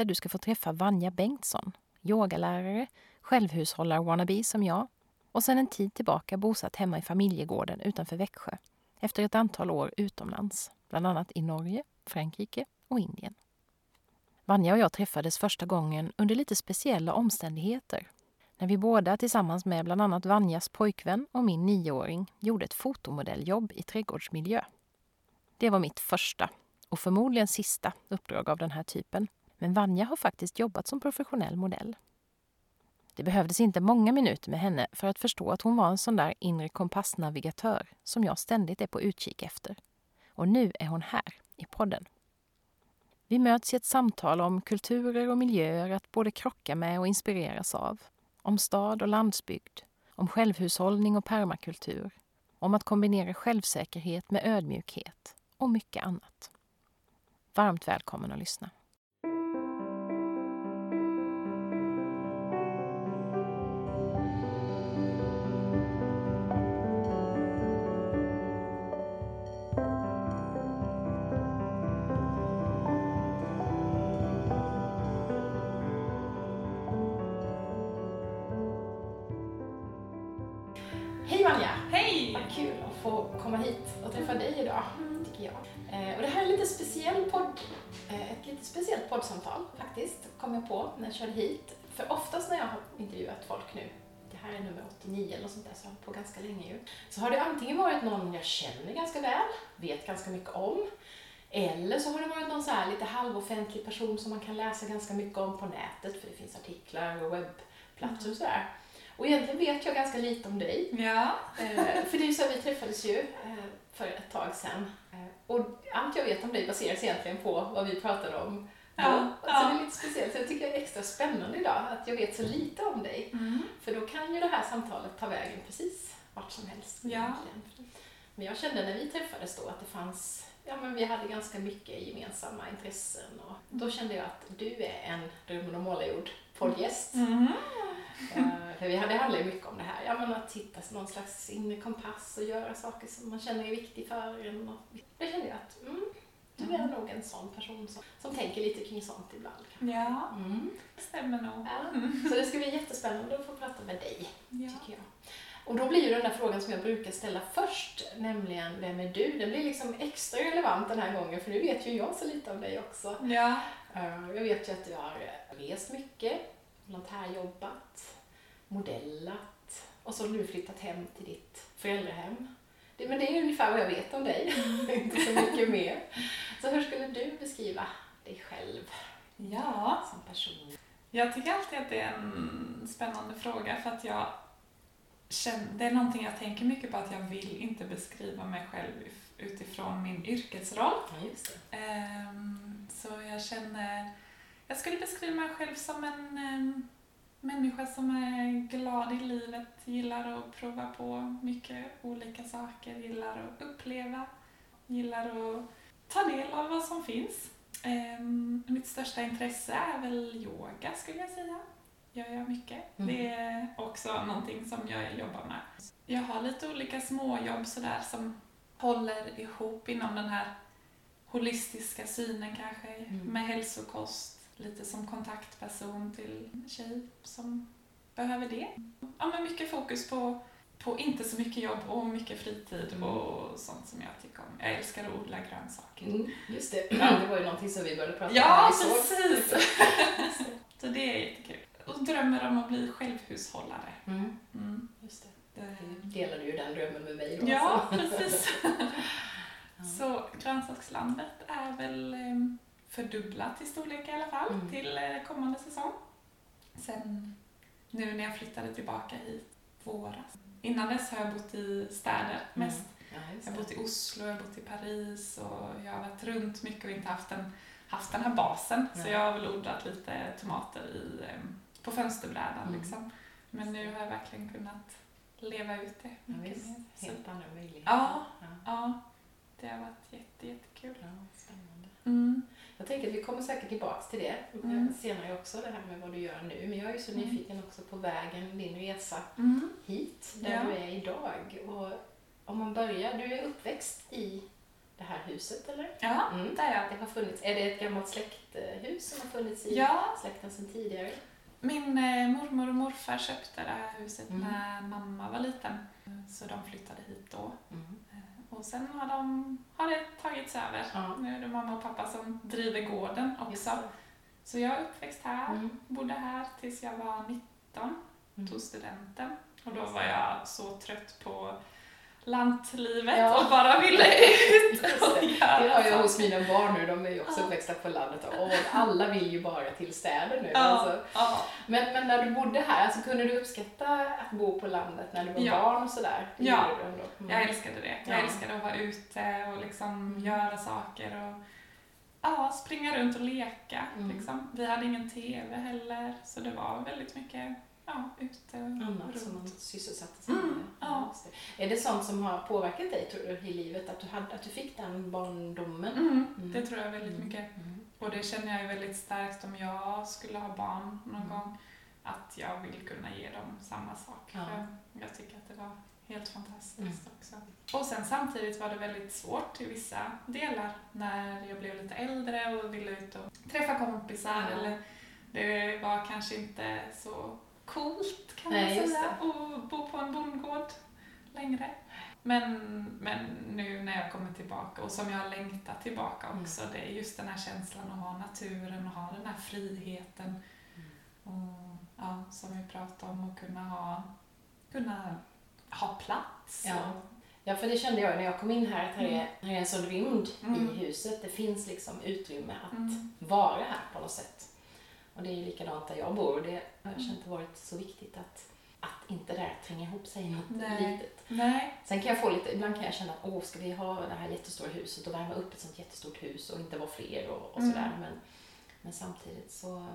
där du ska få träffa Vanja Bengtsson, yogalärare, självhushållar-wannabe som jag och sedan en tid tillbaka bosatt hemma i familjegården utanför Växjö efter ett antal år utomlands, bland annat i Norge, Frankrike och Indien. Vanja och jag träffades första gången under lite speciella omständigheter när vi båda tillsammans med bland annat Vanjas pojkvän och min nioåring gjorde ett fotomodelljobb i trädgårdsmiljö. Det var mitt första och förmodligen sista uppdrag av den här typen. Men Vanja har faktiskt jobbat som professionell modell. Det behövdes inte många minuter med henne för att förstå att hon var en sån där inre kompassnavigatör som jag ständigt är på utkik efter. Och nu är hon här, i podden. Vi möts i ett samtal om kulturer och miljöer att både krocka med och inspireras av. Om stad och landsbygd. Om självhushållning och permakultur. Om att kombinera självsäkerhet med ödmjukhet. Och mycket annat. Varmt välkommen att lyssna. Att komma hit och träffa dig idag, tycker jag. Eh, och det här är lite speciell podd, eh, ett lite speciellt poddsamtal faktiskt, kom jag på när jag körde hit. För oftast när jag har intervjuat folk nu, det här är nummer 89 eller sånt där, så jag har på ganska länge ju, så har det antingen varit någon jag känner ganska väl, vet ganska mycket om, eller så har det varit någon så här lite halvoffentlig person som man kan läsa ganska mycket om på nätet, för det finns artiklar och webbplatser och sådär. Och egentligen vet jag ganska lite om dig. Ja. Eh, för det är ju så att vi träffades ju eh, för ett tag sedan. Eh, och allt jag vet om dig baseras egentligen på vad vi pratade om då. Ja, Så ja. det är lite speciellt. Så jag tycker det är extra spännande idag att jag vet så lite om dig. Mm. För då kan ju det här samtalet ta vägen precis vart som helst. Ja. Men jag kände när vi träffades då att det fanns Ja, men vi hade ganska mycket gemensamma intressen och då kände jag att du är en Drömmen om målarjord poddgäst. Mm. Eh, För vi hade, handlar mycket om det här, ja, men att hitta någon slags inre kompass och göra saker som man känner är viktigt för en. Och då kände jag att mm, du är Mm. nog en sån person som, som tänker lite kring sånt ibland. kanske. Ja, Mm. det stämmer nog. Ja. Så det ska bli jättespännande att få prata med dig, Ja. tycker jag. Och då blir ju den där frågan som jag brukar ställa först, nämligen vem är du? Den blir liksom extra relevant den här gången, för nu vet ju jag så lite om dig också. Ja. Eh, Jag vet ju att du har rest mycket, volontärjobbat, modellat och så har du flyttat hem till ditt föräldrahem. Men det är ungefär vad jag vet om dig, inte så mycket mer. Så hur skulle du beskriva dig själv ja, som person? jag tycker alltid att det är en spännande fråga för att jag det är någonting jag tänker mycket på att jag vill inte beskriva mig själv if- utifrån min yrkesroll. Ja. Ehm, Så jag känner, jag skulle beskriva mig själv som en em, människa som är glad i livet, gillar att prova på mycket olika saker, gillar att uppleva, gillar att ta del av vad som finns. Em, mitt största intresse är väl yoga skulle jag säga. Gör jag mycket. Mm. Det är också någonting som jag jobbar med. Jag har lite olika småjobb sådär som håller ihop inom den här holistiska synen kanske, Mm. med hälsokost, lite som kontaktperson till tjej som behöver det. Ja, men mycket fokus på, på inte så mycket jobb och mycket fritid Mm. och sånt som jag tycker om. Jag älskar att odla grönsaker. Mm, just det. det var ju någonting som vi började prata om Ja, precis! så det är jättekul. Och drömmer om att bli självhushållare. Mm, Mm. just det. Det- Du delade ju den drömmen med mig då. Ja, så. precis. Ja. Så grönsakslandet är väl em, fördubblat i storlek i alla fall Mm. till eh, kommande säsong. Sen nu när jag flyttade tillbaka hit våras. Innan dess har jag bott i städer Mm. mest. Ja, Jag har bott i Oslo, jag har bott i Paris och jag har varit runt mycket och inte haft en haft den här basen. Så Nej. jag har väl odlat lite tomater i, eh, på fönsterbrädan Mm. liksom. Men nu har jag verkligen kunnat leva ut det Ja, visst. mer. Så, Helt andra möjligheter. Ja. ja. ja, det har varit jätte, jättekul. Ja, spännande. Mm. Jag tänker att vi kommer säkert tillbaks till det Mm. senare också, det här med vad du gör nu. Men jag är ju så Mm. nyfiken också på vägen, din resa Mm. hit, där Ja. du är idag. Och om man börjar, du är uppväxt i det här huset, eller? Ja, Mm. där är jag. Det har funnits, är det ett gammalt släkthus som har funnits i Ja, släkten sedan tidigare? Min eh, mormor och morfar köpte det här huset Mm. när mamma var liten. Så de flyttade hit då. Mm. Eh, Och sen har, de, har det tagits över. Ja, Nu är det mamma och pappa som driver gården också. Så jag är uppväxt här, Mm. bodde här tills jag var 19, Mm. tog studenten. Och då var jag så trött på lantlivet Ja. och bara ville ut och det. göra Det har jag hos mina barn nu, de är ju också uppväxta på landet och alla vill ju bara till städer nu. Ja, Alltså. ja. Men, men när du bodde här, alltså, kunde du uppskatta att bo på landet när du var Ja. barn och sådär? Ja. Mm. Jag älskade det. Jag Ja. älskade att vara ute och liksom Mm. göra saker och ja, springa runt och leka. Mm. Liksom. Vi hade ingen TV heller, så det var väldigt mycket ja, ute Annat runt. som man sysselsatte sig Mm, med. ja. just det. Är det sånt som har påverkat dig tror du, i livet? Att du, hade, att du fick den barndomen? Mm, Mm. det tror jag väldigt Mm. mycket. Mm. Och det känner jag ju väldigt starkt om jag skulle ha barn någon Mm. gång. Att jag vill kunna ge dem samma sak. Ja. Jag tycker att det var helt fantastiskt Mm. också. Och sen samtidigt var det väldigt svårt i vissa delar när jag blev lite äldre och ville ut och träffa kompisar. Ja. Eller det var kanske inte så coolt kan man Nej, just säga att bo på en bondgård längre. Men, men nu när jag kommer tillbaka och som jag har längtat tillbaka Mm. också, det är just den här känslan att ha naturen och ha den här friheten. Mm. Och, ja, som vi pratade om, att kunna ha, kunna ha plats. Ja. Ja, för det kände jag när jag kom in här, att här är, här är en sån rymd Mm. i huset. Det finns liksom utrymme att Mm. vara här på något sätt. Och det är ju likadant där jag bor. Det har jag känt varit så viktigt att, att inte där tränga ihop sig i något Nej. litet. Nej. Sen kan jag få lite, ibland kan jag känna att åh, ska vi ha det här jättestora huset och värma upp ett sånt jättestort hus och inte vara fler och, och Mm. sådär. Men, men samtidigt så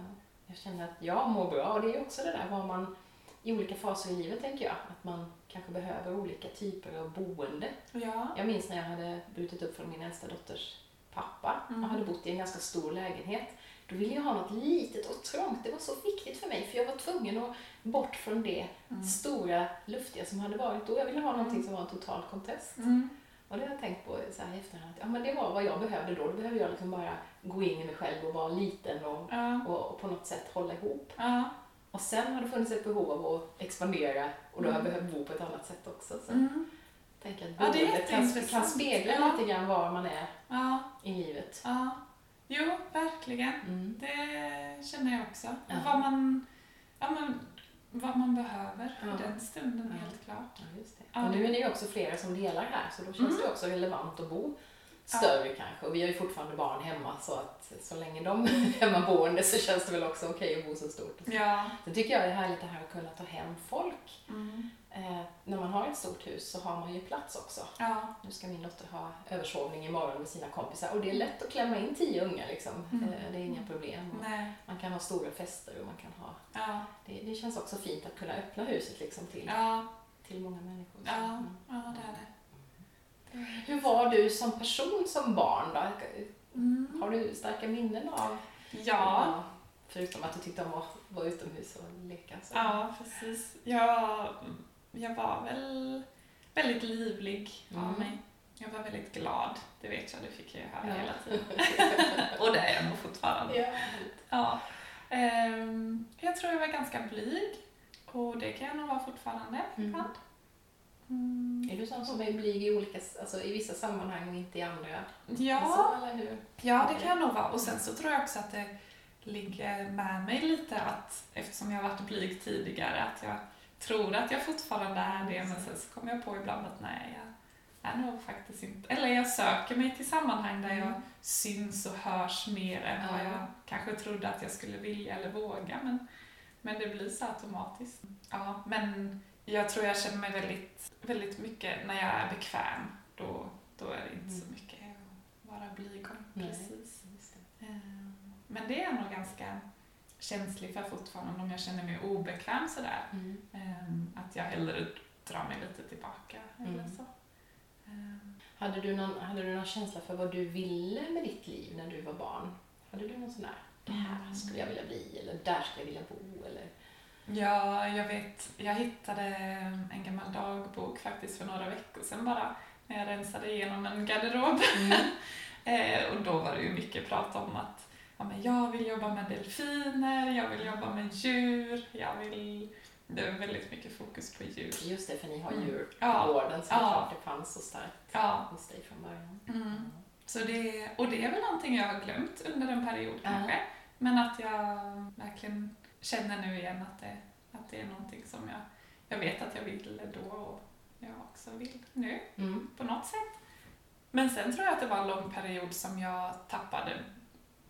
jag känner att jag mår bra och det är ju också det där vad man i olika faser i livet tänker jag, att man kanske behöver olika typer av boende. Ja. Jag minns när jag hade brutit upp från min äldsta dotters pappa Mm. och hade bott i en ganska stor lägenhet. Då ville jag ha något litet och trångt. Det var så viktigt för mig för jag var tvungen att bort från det Mm. stora, luftiga som hade varit då. Jag ville ha någonting Mm. som var en total kontrast. Mm. Och det har jag tänkt på så här i efterhand. att, Ja, men det var vad jag behövde då. Då behövde jag liksom bara gå in i mig själv och vara liten och, Ja. och, och på något sätt hålla ihop. Ja. Och sen har det funnits ett behov av att expandera och då har jag Mm. behövt bo på ett annat sätt också. Så Mm. jag tänker att Ja, det boendet kan, jätteintressant. kan spegla Ja. lite grann var man är Ja. i livet. Ja. Jo, verkligen. Mm. Det känner jag också. Ja. Vad, man, ja, men, vad man behöver Ja. i den stunden, Ja. helt klart. Ja, just det. Ja. Och nu är ni ju också flera som delar här så då känns Mm. det också relevant att bo större kanske. Och vi har ju fortfarande barn hemma så att så länge de är hemmaboende så känns det väl också okej att bo så stort. Ja. Sen tycker jag det är härligt det här att kunna ta hem folk. Mm. Eh, när man har ett stort hus så har man ju plats också. Ja. Nu ska min dotter ha översovning imorgon med sina kompisar och det är lätt att klämma in tio unga liksom. Mm. Eh, det är inga problem. Och Nej. man kan ha stora fester och man kan ha... Ja. Det, det känns också fint att kunna öppna huset liksom till, Ja. till många människor. Ja. Mm. Ja, det är det. Hur var du som person som barn då? Mm. Har du starka minnen av? Ja. Förutom att du tyckte om att vara utomhus och leka. Så. Ja, precis. Jag, jag var väl väldigt livlig av Mm. mig. Jag var väldigt glad. Det vet jag, det fick jag ju höra Ja. hela tiden. Och det är jag nog fortfarande. Ja. Ja. Ehm, jag tror jag var ganska blyg. Och det kan jag nog vara fortfarande Mm. ibland. Mm. Är du sån som är blyg i, olika, alltså i vissa sammanhang och inte i andra? Ja, Alltså, eller hur? ja, det kan jag nog vara. Och sen så tror jag också att det ligger med mig lite att eftersom jag har varit blyg tidigare att jag tror att jag fortfarande är det men sen så kommer jag på ibland att nej, jag är nog faktiskt inte... Eller jag söker mig till sammanhang där jag syns och hörs mer än vad Ja. jag kanske trodde att jag skulle vilja eller våga. Men, men det blir så automatiskt. Ja, men jag tror jag känner mig väldigt, väldigt mycket, när jag är bekväm, då, då är det inte så Mm. mycket att vara blyg om. Precis. Det. Eh, Men det är jag nog ganska känslig för fortfarande om jag känner mig obekväm sådär. Mm. Eh, Att jag hellre drar mig lite tillbaka eller Mm. så. Eh, Hade, du någon, hade du någon känsla för vad du ville med ditt liv när du var barn? Hade du någon sån där, det här Mm. skulle jag vilja bli, eller där skulle jag vilja bo, eller? Ja, jag vet. Jag hittade en gammal dagbok faktiskt för några veckor sedan bara. När jag rensade igenom en garderob. Eh, och då var det ju mycket prat om att ja, men jag vill jobba med delfiner, jag vill jobba med djur, jag vill... Det var väldigt mycket fokus på djur. Just det, för ni har Mm. djurgården så Ja. det är klart det fanns så starkt Ja, hos dig från början. mm. så det, och det är väl någonting jag har glömt under en period Ja. kanske. Men att jag verkligen känner nu igen att det, att det är någonting som jag, jag vet att jag ville då och jag också vill nu. Mm. på något sätt. Men sen tror jag att det var en lång period som jag tappade,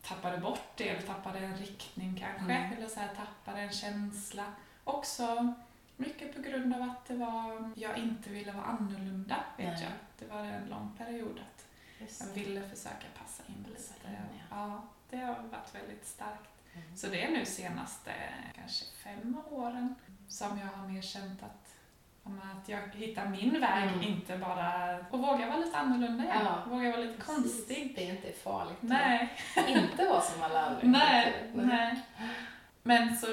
tappade bort det, eller tappade en riktning kanske, Mm. eller så här, tappade en känsla. Också mycket på grund av att det var, jag inte ville vara annorlunda, vet Nej. jag. Det var en lång period att jag ville försöka passa in lite. ja, det har varit väldigt starkt. Mm. Så det är nu senaste kanske fem åren som jag har mer känt att, ja, att jag hittar min väg, Mm. inte bara... Och våga vara lite annorlunda igen. Ja, Våga vara lite Precis. konstig. Det är inte farligt. Nej, Inte vara som alla andra. nej, nej. Men så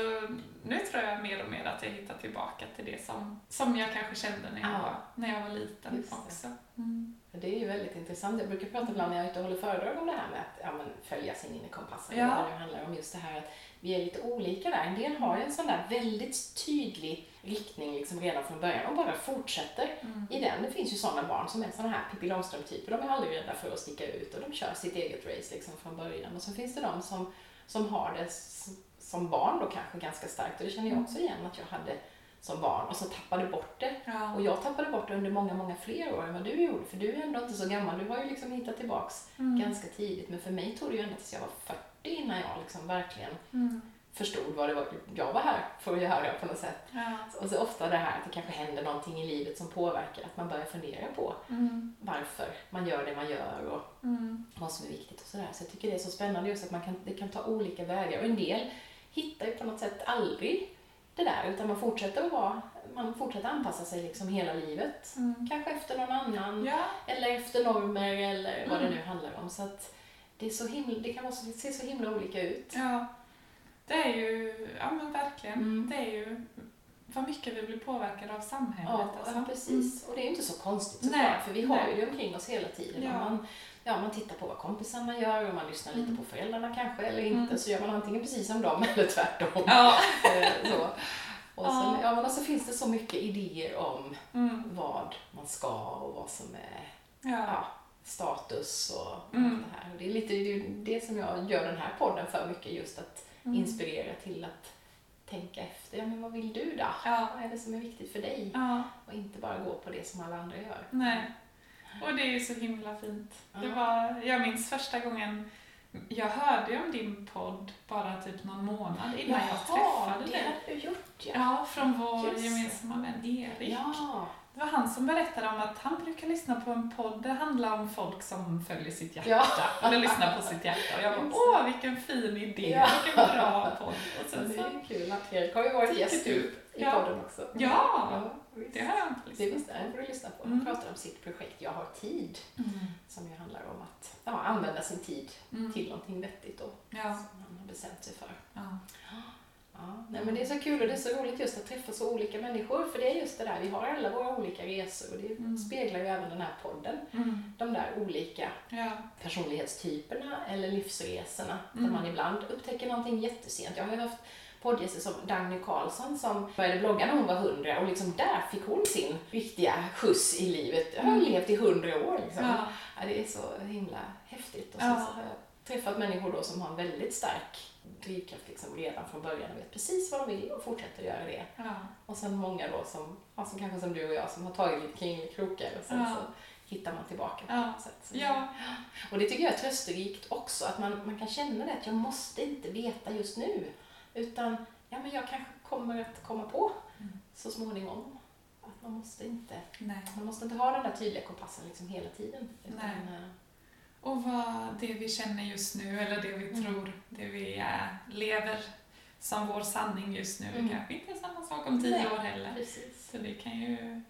nu tror jag mer och mer att jag hittar tillbaka till det som, som jag kanske kände när jag, Ja. var, när jag var liten det. också. Mm. Det är ju väldigt intressant. Jag brukar prata ibland när jag är ute och håller föredrag om det här med att ja, men, följa sin inre kompass. Ja. vad det handlar om. Just det här att vi är lite olika där. En del har ju en sån där väldigt tydlig riktning liksom redan från början och bara fortsätter Mm. i den. Det finns ju sådana barn som är såna här Pippi Långstrump-typer. De är aldrig rädda för att sticka ut och de kör sitt eget race liksom från början. Och så finns det de som, som har det som barn då kanske ganska starkt. Och det känner jag också igen att jag hade som barn och så tappade bort det. Ja. Och jag tappade bort det under många, många fler år än vad du gjorde. För du är ändå inte så gammal. Du har ju liksom hittat tillbaks Mm. ganska tidigt. Men för mig tog det ju ända tills jag var 40 innan jag liksom verkligen Mm. förstod vad det var jag var här för att göra på något sätt. Ja. Och så ofta det här att det kanske händer någonting i livet som påverkar att man börjar fundera på Mm. varför man gör det man gör och Mm. vad som är viktigt och sådär. Så jag tycker det är så spännande just att man kan, det kan ta olika vägar. Och en del hittar ju på något sätt aldrig det där utan man fortsätter att vara, man fortsätter anpassa sig liksom hela livet. Mm. Kanske efter någon annan Ja. eller efter normer eller vad det Mm. nu handlar om. Så det, är så himla, det kan vara så, se så himla olika ut. Ja, det är ju, ja men verkligen, Mm. det är ju vad mycket vi blir påverkade av samhället. Ja, alltså. ja, precis. Och det är ju inte så konstigt såklart, för vi har ju det omkring oss hela tiden. Ja. Man, ja, man tittar på vad kompisarna gör och man lyssnar lite Mm. på föräldrarna kanske eller inte. Mm. Så gör man antingen precis som dem eller tvärtom. Ja. Eh, så. Och, så, Ja. men och så finns det så mycket idéer om Mm. vad man ska och vad som är Ja. status och Mm. det här. Och det är lite det, är det som jag gör den här podden för mycket, just att Mm. inspirera till att tänka efter. Ja, men vad vill du då? Ja. Vad är det som är viktigt för dig? ja. Och inte bara gå på det som alla andra gör. Nej. Och det är så himla fint. Det Ja. var, jag minns första gången jag hörde om din podd bara typ någon månad innan jag träffade det dig. hade du gjort ja. Ja, från vår Just det. gemensamma vän Erik. Ja, Det var han som berättade om att han brukar lyssna på en podd det handlar om folk som följer sitt hjärta. Ja. Eller lyssnar på sitt hjärta. Och jag bara, åh vilken fin idé, Ja. vilken bra podd. Och så sen det är kul att Erik har ju varit gäst i Ja. podden också. Ja, visst. det har jag inte Det lyssnat visst, det får du lyssna på. Han Mm. pratar om sitt projekt Jag har tid, Mm. som ju handlar om att ja, använda sin tid Mm. till någonting vettigt då, Ja, som han har bestämt sig för. ja. Ja, nej, men det är så kul och det är så roligt just att träffa så olika människor, för det är just det där, vi har alla våra olika resor och det Mm. speglar ju även den här podden. Mm. De där olika Ja. personlighetstyperna eller livsresorna Mm. där man ibland upptäcker någonting jättesent. Jag har haft poddgäster som Dagny Karlsson som började blogga när hon var hundra och liksom där fick hon sin riktiga skjuts i livet. Jag har Mm. levt i hundra år liksom. Ja. Ja, det är så himla häftigt. Och Ja. så, så har jag träffat människor då som har en väldigt stark drivkraft liksom redan från början och vet precis vad de vill och fortsätter göra det. Ja. Och sen många då som, ja, som kanske som du och jag som har tagit lite kringkrokar och sen så hittar man tillbaka Ja. Så- Ja. och det tycker jag är trösterikt också, att man, man kan känna det att jag måste inte veta just nu. Utan, ja men jag kanske kommer att komma på Mm. så småningom. Att man måste inte, Nej. man måste inte ha den där tydliga kompassen liksom hela tiden. Utan, Nej. eh, och vad det vi känner just nu eller det vi Mm. tror, det vi är, lever som vår sanning just nu. Mm. Det kanske inte är samma sak om tio Nej. år heller. Precis. Så det kan ju...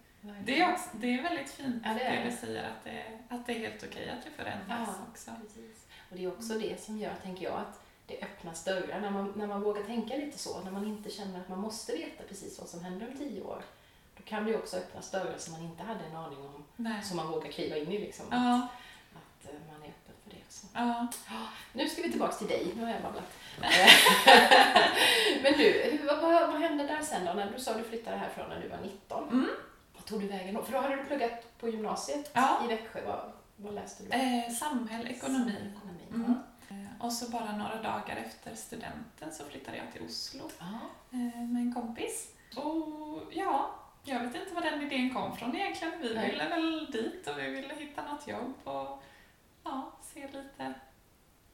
Det är, också, det är väldigt fint Ja, det är det. du säger, att det, att det är helt okej att det förändras Ja. också. Precis. Och det är också det som gör, tänker jag, att det öppnas dörrar. När man, när man vågar tänka lite så, när man inte känner att man måste veta precis vad som händer om tio år. Då kan det också öppnas dörrar som man inte hade en aning om, Nej. som man vågar kliva in i. Liksom. Ja, Att eh, man är öppen för det också. ja. Nu ska vi tillbaka till dig. Nu har jag babblat. Men du, vad, vad, vad hände där sen då? När du sa att du flyttade härifrån när du var 19. Mm. Vad tog du vägen då? För då hade du pluggat på gymnasiet Ja. i Växjö. Vad, vad läste du? Eh, samhäll, ekonomi. Ekonomi. Mm. Och så bara några dagar efter studenten så flyttade jag till Oslo Ja. eh, med en kompis. Och ja, jag vet inte var den idén kom från egentligen. Vi Nej. ville väl dit och vi ville hitta något jobb och ja, se lite,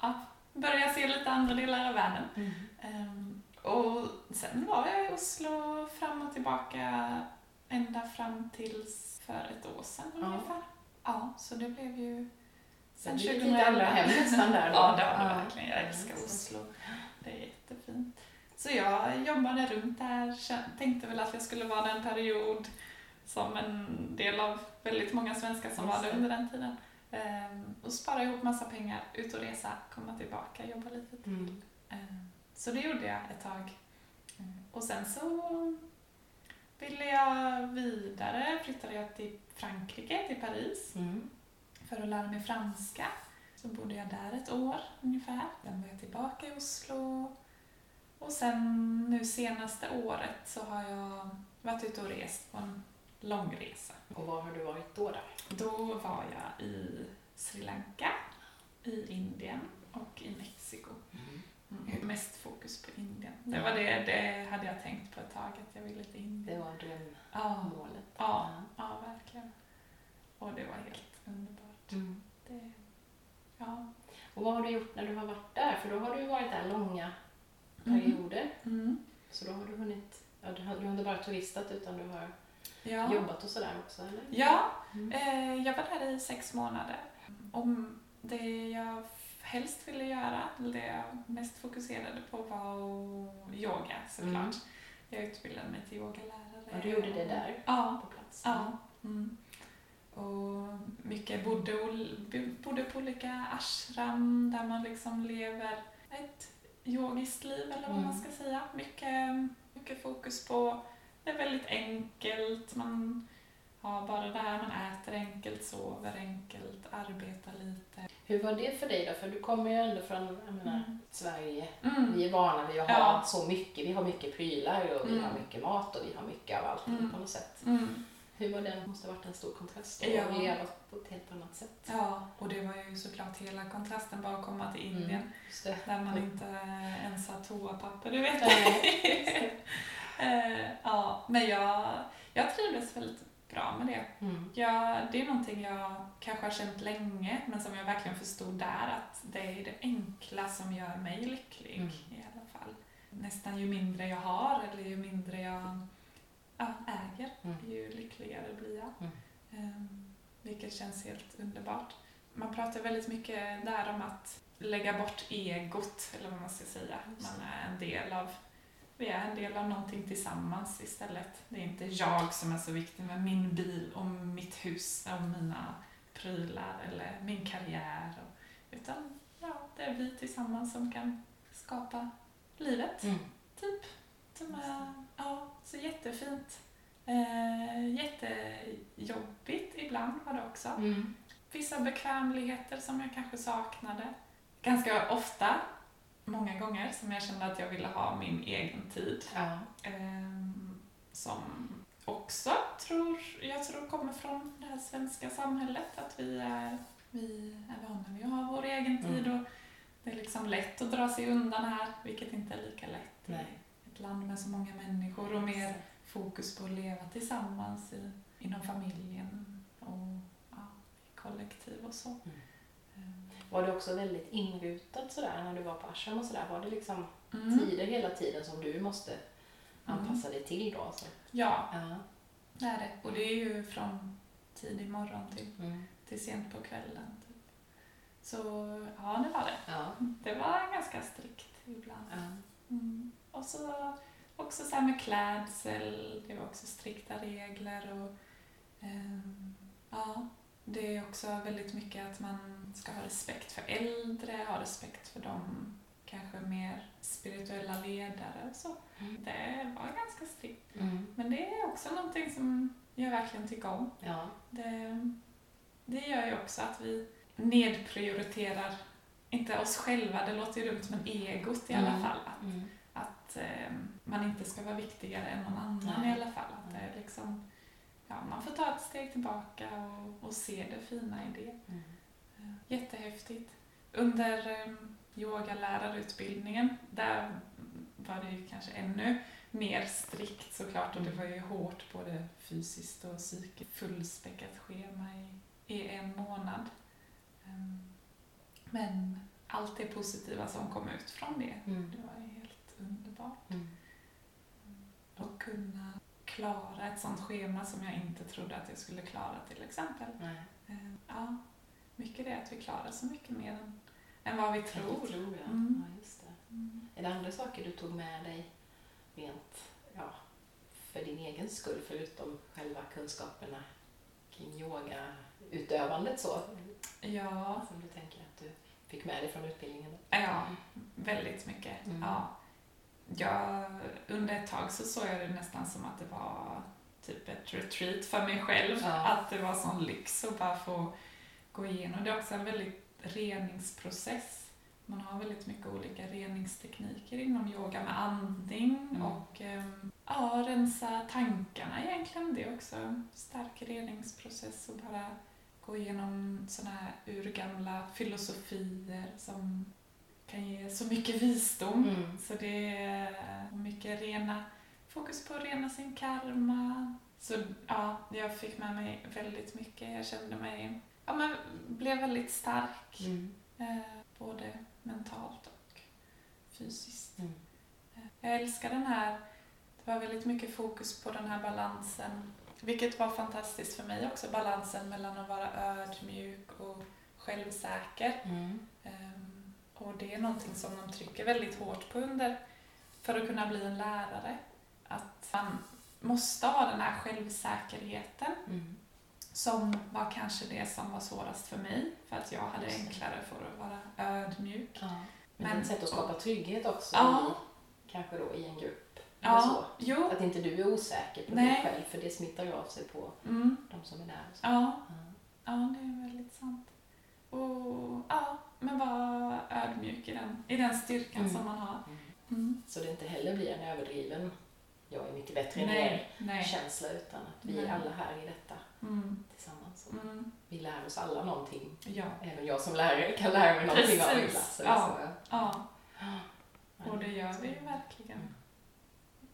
ja, börja se lite andra delar av världen. Mm. Ehm, och sen var jag i Oslo fram och tillbaka ända fram tills för ett år sedan Ja. ungefär. Ja, så det blev ju Sen blir det lite andra hem nästan där. Ja, det var det Ja. verkligen. Jag älskar. Oslo. Det är jättefint. Så jag jobbade runt där, tänkte väl att jag skulle vara där en period som en del av väldigt många svenskar som var där under den tiden. Ehm, och spara ihop massa pengar, ut och resa, komma tillbaka, jobba lite till. Mm. Ehm, Så det gjorde jag ett tag. Ehm, Och sen så ville jag vidare, flyttade jag till Frankrike, till Paris, Mm. För att lära mig franska. Så bodde jag där ett år ungefär. Sen var jag tillbaka i Oslo. Och sen nu senaste året så har jag varit ute och rest på en långresa. Och var har du varit då? då? Då var jag i Sri Lanka, i Indien och i Mexiko. Mm. Mest fokus på Indien. Det var det, det hade jag tänkt på ett tag, att jag ville till Det Indien. var Ja, drömmålet. ja, ja, verkligen. Och det var helt underbart. Mm. Det, ja. Och vad har du gjort när du har varit där? För då har du ju varit där långa Mm. perioder. Mm. Så då har du hunnit... Ja, du, har, du har inte bara turistat utan du har Ja. jobbat och sådär också, eller? Ja, Mm. eh, jag var där i sex månader. Om det jag helst ville göra, eller det jag mest fokuserade på var yoga såklart. Mm. Jag utbildade mig till yogalärare. Ja, du gjorde det där Ja, på plats? ja. Mm. Och mycket bodde, bodde på olika ashram där man liksom lever ett yogiskt liv eller vad Mm. man ska säga. Mycket, mycket fokus på det är väldigt enkelt, man har bara det här, man äter enkelt, sover enkelt, arbetar lite. Hur var det för dig då? För du kommer ju ändå från jag menar, Mm. Sverige. Mm. Vi är vana vid att ha Ja. så mycket. Vi har mycket prylar och vi Mm. har mycket mat och vi har mycket av allting Mm. på något sätt. Mm. Hur var det? Det måste ha varit en stor kontrast att Ja. leva på ett helt annat sätt. Ja, och det var ju såklart hela kontrasten bara att komma till Indien Mm. Just det. där man inte ens har toapapper, du vet. Eh, ja, men jag, jag trivdes väldigt bra med det. Mm. Jag, det är någonting jag kanske har känt länge, men som jag verkligen förstod där, att det är det enkla som gör mig lycklig Mm. i alla fall. Nästan ju mindre jag har, eller ju mindre jag ja, äger, Mm. ju lyckligare blir jag. Ehm, vilket känns helt underbart. Man pratar väldigt mycket där om att lägga bort egot, eller vad man ska säga. Man är en del av vi är en del av någonting tillsammans istället. Det är inte jag som är så viktig med min bil och mitt hus och mina prylar eller min karriär. Och, utan ja, det är vi tillsammans som kan skapa livet. Mm. Typ. Som är, ja, så jättefint. Eh, jättejobbigt ibland var det också. Mm. Vissa bekvämligheter som jag kanske saknade. Ganska ofta, många gånger, som jag kände att jag ville ha min egen tid. Ja. Ehm, som också tror, jag tror kommer från det här svenska samhället. Att vi är, vi är vana vid att ha vår egen tid Mm. och det är liksom lätt att dra sig undan här, vilket inte är lika lätt Nej. Land med så många människor och mer fokus på att leva tillsammans i, inom familjen och ja, kollektiv och så. Ehm, Var du också väldigt inrutad sådär när du var på ashram och sådär? Var det liksom Mm. tider hela tiden som du måste anpassa dig till då? Så. Ja, Ja. det är det. Och det är ju från tidig morgon till Mm. till sent på kvällen. Typ. Så ja, det var det. Ja. Det var ganska strikt ibland. Ja. Mm. Och så också så med klädsel, det var också strikta regler och ehm, ja, det är också väldigt mycket att man ska ha respekt för äldre, ha respekt för de kanske mer spirituella ledare och så. Mm. Det var ganska strikt. Mm. Men det är också någonting som jag verkligen tycker om. Ja. Det, det gör ju också att vi nedprioriterar, inte oss själva, det låter ju dumt, men egot i alla Mm. fall. Att, Mm. Att eh, man inte ska vara viktigare än någon annan Nej. i alla fall. Att det är liksom, ja, man får ta ett steg tillbaka och, och se det fina i det. Mm. Eh, Jättehäftigt. Under eh, yogalärarutbildningen, där var det ju kanske ännu mer strikt såklart och det var ju hårt både fysiskt och psykiskt. Fullspäckat schema i, i en månad. Ehm, Men allt det positiva som kom ut från det, Mm. det var underbart. Mm. Och kunna klara ett sånt schema som jag inte trodde att jag skulle klara till exempel. Nej. Eh, Ja, mycket det att vi klarar så mycket mer än, än vad vi Jag tror. tror ja. Mm. ja, just det. Mm. Är det andra saker du tog med dig rent ja, för din egen skull, förutom själva kunskaperna kring yogautövandet så? Ja, Som du tänker att du fick med dig från utbildningen? ja, väldigt mycket. Mm. Ja. Jag, under ett tag så såg jag det nästan som att det var typ ett retreat för mig själv. Ja. Att det var sån lyx att bara få gå igenom. Det är också en väldigt reningsprocess. Man har väldigt mycket olika reningstekniker inom yoga med andning Mm. och ehm, ja, rensa tankarna egentligen. Det är också en stark reningsprocess att bara gå igenom såna här urgamla filosofier som kan ge så mycket visdom. Mm. Så det är mycket rena, fokus på att rena sin karma. Så ja, jag fick med mig väldigt mycket. Jag kände mig, ja men blev väldigt stark. Mm. Eh, både mentalt och fysiskt. Mm. Eh, Jag älskar den här, det var väldigt mycket fokus på den här balansen. Vilket var fantastiskt för mig också, balansen mellan att vara ödmjuk och självsäker. Mm. Och det är någonting som de trycker väldigt hårt på under för att kunna bli en lärare. Att man måste ha den här självsäkerheten Mm. som var kanske det som var svårast för mig. För att jag hade enklare för att vara ödmjuk. Ja. Men- Men ett sätt att skapa trygghet också, Ja. i, kanske då i en grupp. Ja, Så. jo. Att inte du är osäker på Nej. dig själv, för det smittar ju av sig på Mm, de som är där. ja, Ja. ja, det är väldigt sant. Och ja, men vara ödmjuk i den, i den styrkan Mm. som man har. Mm. Mm. Så det inte heller blir en överdriven jag är mycket bättre än Nej, er nej. känsla utan att vi Nej. är alla här i detta Mm, tillsammans. Mm, Vi lär oss alla någonting. ja, Även jag som lärare kan lära mig någonting av Precis. min klass. eller Ja. så. ja. Ja. Och det gör vi ju verkligen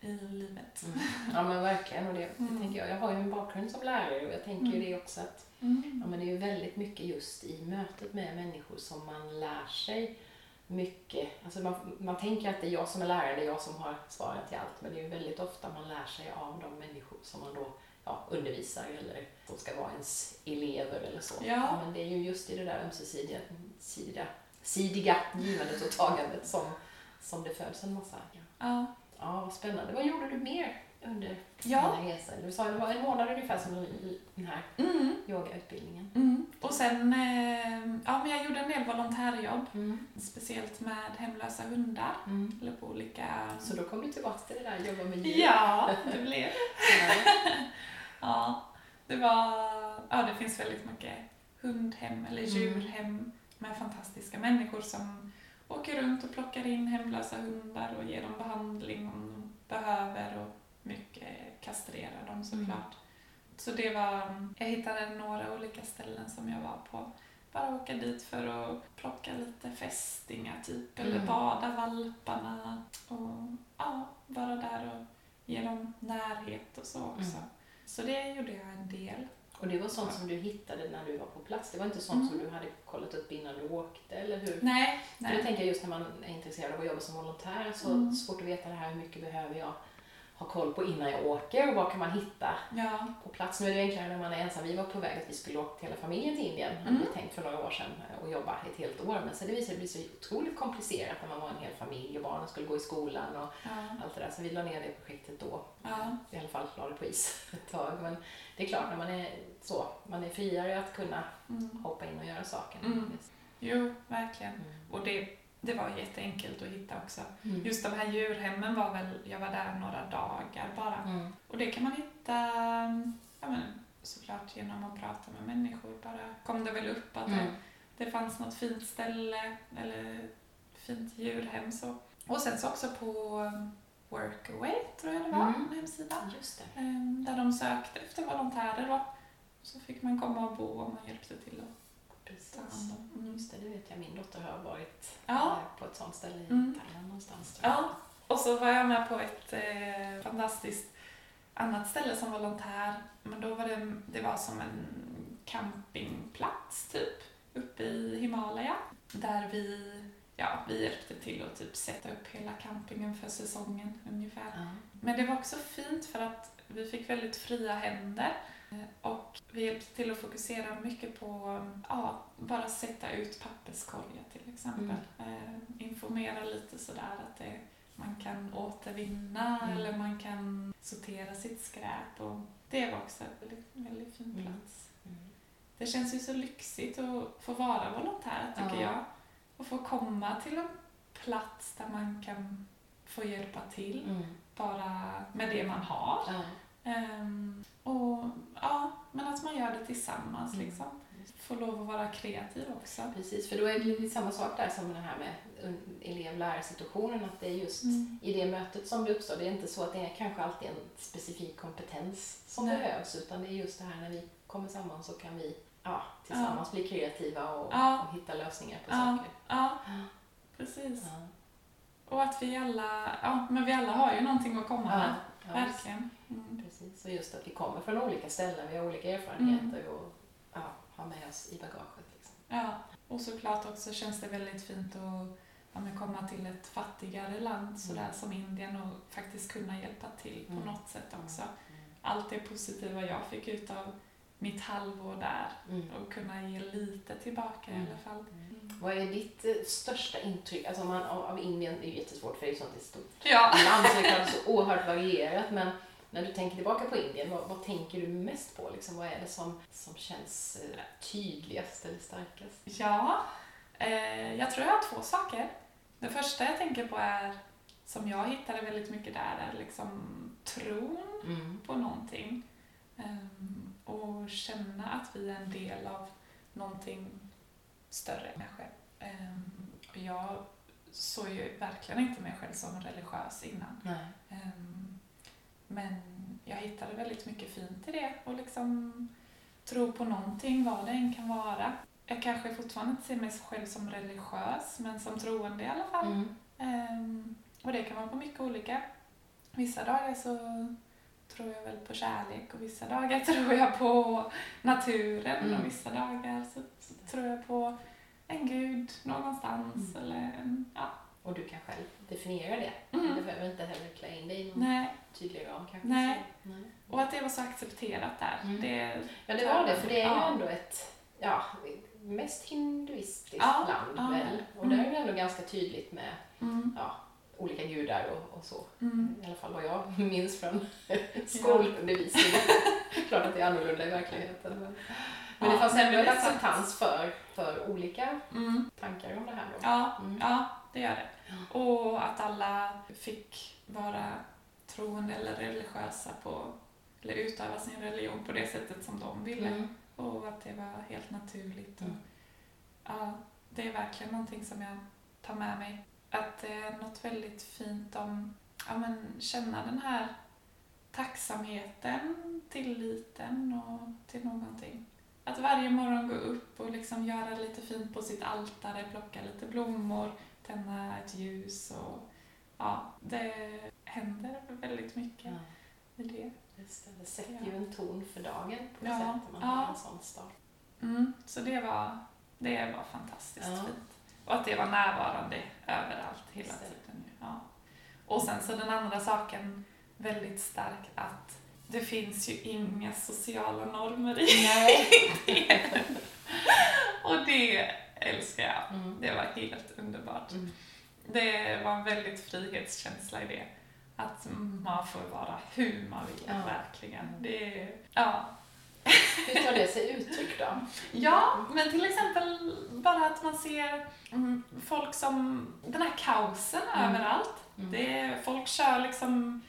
i livet. Mm. Ja men verkligen. Och det, det Mm. tänker jag. jag har ju en bakgrund som lärare och jag tänker ju Mm. det också att Mm. ja, men det är ju väldigt mycket just i mötet med människor som man lär sig mycket. Alltså man, man tänker att det är jag som är lärare, det är jag som har svaret till allt. Men det är ju väldigt ofta man lär sig av de människor som man då ja, undervisar eller som ska vara ens elever eller så. Ja. Men det är ju just i det där ömsesidiga, sidiga, sidiga givandet och tagandet som, som det föds en massa. Ja. Ja, vad spännande. Vad gjorde du mer under Ja. den resan? Du sa att det var en månad ungefär som den här Mm. yogautbildningen. Mm. Och sen, eh, ja men jag gjorde en del volontärjobb, Mm. speciellt med hemlösa hundar. Mm. Eller på olika... Så då kom du tillbaka till det där jobba med djur? Ja, det blev Ja. Ja, det var... Ja, det finns väldigt mycket hundhem eller Mm. djurhem med fantastiska människor som åker runt och plockar in hemlösa hundar och ger dem behandling om de behöver och mycket kastrerar dem såklart. Så det var... Jag hittade några olika ställen som jag var på. Bara åka dit för att plocka lite fästingar typ, eller Mm. bada valparna och ja, vara där och ge dem närhet och så också. Mm. Så det gjorde jag en del. Och det var sånt som du hittade när du var på plats? Det var inte sånt som Mm. du hade kollat upp innan du åkte, eller hur? Nej, För det nej. tänker jag just när man är intresserad av att jobba som volontär, så Mm. svårt att veta det här, hur mycket behöver jag ha koll på innan jag åker och vad kan man hitta Ja. på plats. Nu är det enklare när man är ensam. Vi var på väg att vi skulle åka till hela familjen till Indien, hade Mm. vi tänkt för några år sedan, och jobba ett helt år. Men så det visade sig bli så otroligt komplicerat när man var en hel familj och barnen skulle gå i skolan och Ja. allt det där. Så vi la ner det projektet då. Ja. I alla fall la det på is ett tag. Men det är klart, när man är så, man är friare att kunna Mm. hoppa in och göra saker. Mm. Jo, verkligen. Mm. Och det, det var jätteenkelt att hitta också. Mm. Just de här djurhemmen var väl, jag var där några dagar bara. Mm. Och det kan man hitta, ja men såklart genom att prata med människor bara kom det väl upp att Mm. det, det fanns något fint ställe eller fint djurhem så. Och sen så också på Workaway tror jag det var, Mm. en hemsida. Ehm, Där de sökte efter volontärer då. Så fick man komma och bo och man hjälpte till att Precis. Mm. Just det, det vet jag. Min dotter har varit Ja. eh, på ett sånt ställe i Mm. Thailand någonstans. Ja, och så var jag med på ett eh, fantastiskt annat ställe som volontär. Men då var det, det var som en campingplats typ uppe i Himalaya. Där vi, ja, vi hjälpte till att typ sätta upp hela campingen för säsongen ungefär. Ja. Men det var också fint för att vi fick väldigt fria händer. Eh, Och vi hjälpte till att fokusera mycket på ja, bara sätta ut papperskorgar till exempel. Eh, informera lite sådär att det, man kan återvinna Mm. eller man kan sortera sitt skräp. Och det var också en väldigt, väldigt fin Mm. plats. Mm. Det känns ju så lyxigt att få vara volontär tycker Ja. jag. Och få komma till en plats där man kan få hjälpa till Mm. bara med det man har. Ja. Och ja, men att man gör det tillsammans Mm. liksom. Få lov att vara kreativ också. Precis, för då är det lite samma sak där som det här med elev-lärarsituationen, att det är just Mm. i det mötet som det uppstår. Det är inte så att det är kanske alltid en specifik kompetens som Nej. behövs, utan det är just det här när vi kommer samman så kan vi ja, tillsammans bli kreativa och, Ja. och hitta lösningar på Ja. saker. Ja, precis. Ja. Och att vi alla, ja men vi alla har ju någonting att komma med. Ja, Verkligen. Mm. Precis, och just att vi kommer från olika ställen, vi har olika erfarenheter och ja, har med oss i bagaget. Liksom. Ja, och såklart också känns det väldigt fint att ja, komma till ett fattigare land sådär Mm. som Indien och faktiskt kunna hjälpa till på Mm. något sätt också. Allt det positiva jag fick ut av mitt halvår där Mm. och kunna ge lite tillbaka i Mm. alla fall. Vad är ditt eh, största intryck alltså man, av, Indien? Det är ju jättesvårt för det är ju sånt ett stort Ja. land så det är klart så oerhört varierat. Men när du tänker tillbaka på Indien, vad, vad tänker du mest på? Liksom, vad är det som, som känns eh, tydligast eller starkast? Ja, eh, jag tror jag har två saker. Det första jag tänker på är, som jag hittade väldigt mycket där, är liksom tron Mm. på någonting. Ehm, och känna att vi är en del av någonting större än mig själv. Ehm, och jag såg ju verkligen inte mig själv som religiös innan. Nej. Men jag hittade väldigt mycket fint i det och liksom tro på någonting, vad det än kan vara. Jag kanske fortfarande inte ser mig själv som religiös, men som troende i alla fall. Mm. Ehm, och det kan vara på mycket olika. Vissa dagar så tror jag väl på kärlek och vissa dagar tror jag på naturen Mm. och vissa dagar så, så tror jag på en gud någonstans Mm. eller en, ja. Och du kan själv definiera det. Mm. Du behöver inte heller klä in dig i någon Nej. tydlig ram kanske. Nej. Nej. Och att det var så accepterat där. Mm. Det, Ja, det var det, för det är ju Ja. ändå ett ja, mest hinduistiskt Ja, land ja. väl. Och Mm. där är det ändå ganska tydligt med mm, ja, olika gudar och, och så. mm, I alla fall vad jag minns från skolundervisningen. Klart att det är annorlunda i verkligheten. Men, men det fanns ändå en acceptans för, för olika mm. tankar om det här. Då. Ja, Mm. ja, det gör det. Och att alla fick vara troende eller religiösa på, eller utöva sin religion på det sättet som de ville. Mm. Och att det var helt naturligt. Och, Mm. ja, det är verkligen någonting som jag tar med mig. Att det är något väldigt fint om ja, men, känna den här tacksamheten, tilliten och till någonting. Att varje morgon gå upp och liksom göra lite fint på sitt altare, plocka lite blommor, tända ett ljus och ja, det händer väldigt mycket Ja, i det. just det. det sätter ju en ton för dagen på Ja, sätt man ja. har en sån start. Mm, så det var, det var fantastiskt Ja. fint. Och att det var närvarande överallt hela tiden. Ja. Och sen så den andra saken väldigt stark att det finns ju inga sociala normer i Nej. Och det älskar jag. Mm. Det var helt underbart. Mm. Det var en väldigt frihetskänsla i det. Att man får vara hur man vill, Ja. verkligen. Det ja. Hur tar det sig uttryck då? ja, men till exempel bara att man ser mm, folk som, den här kaosen Mm. överallt. Mm. Det folk kör liksom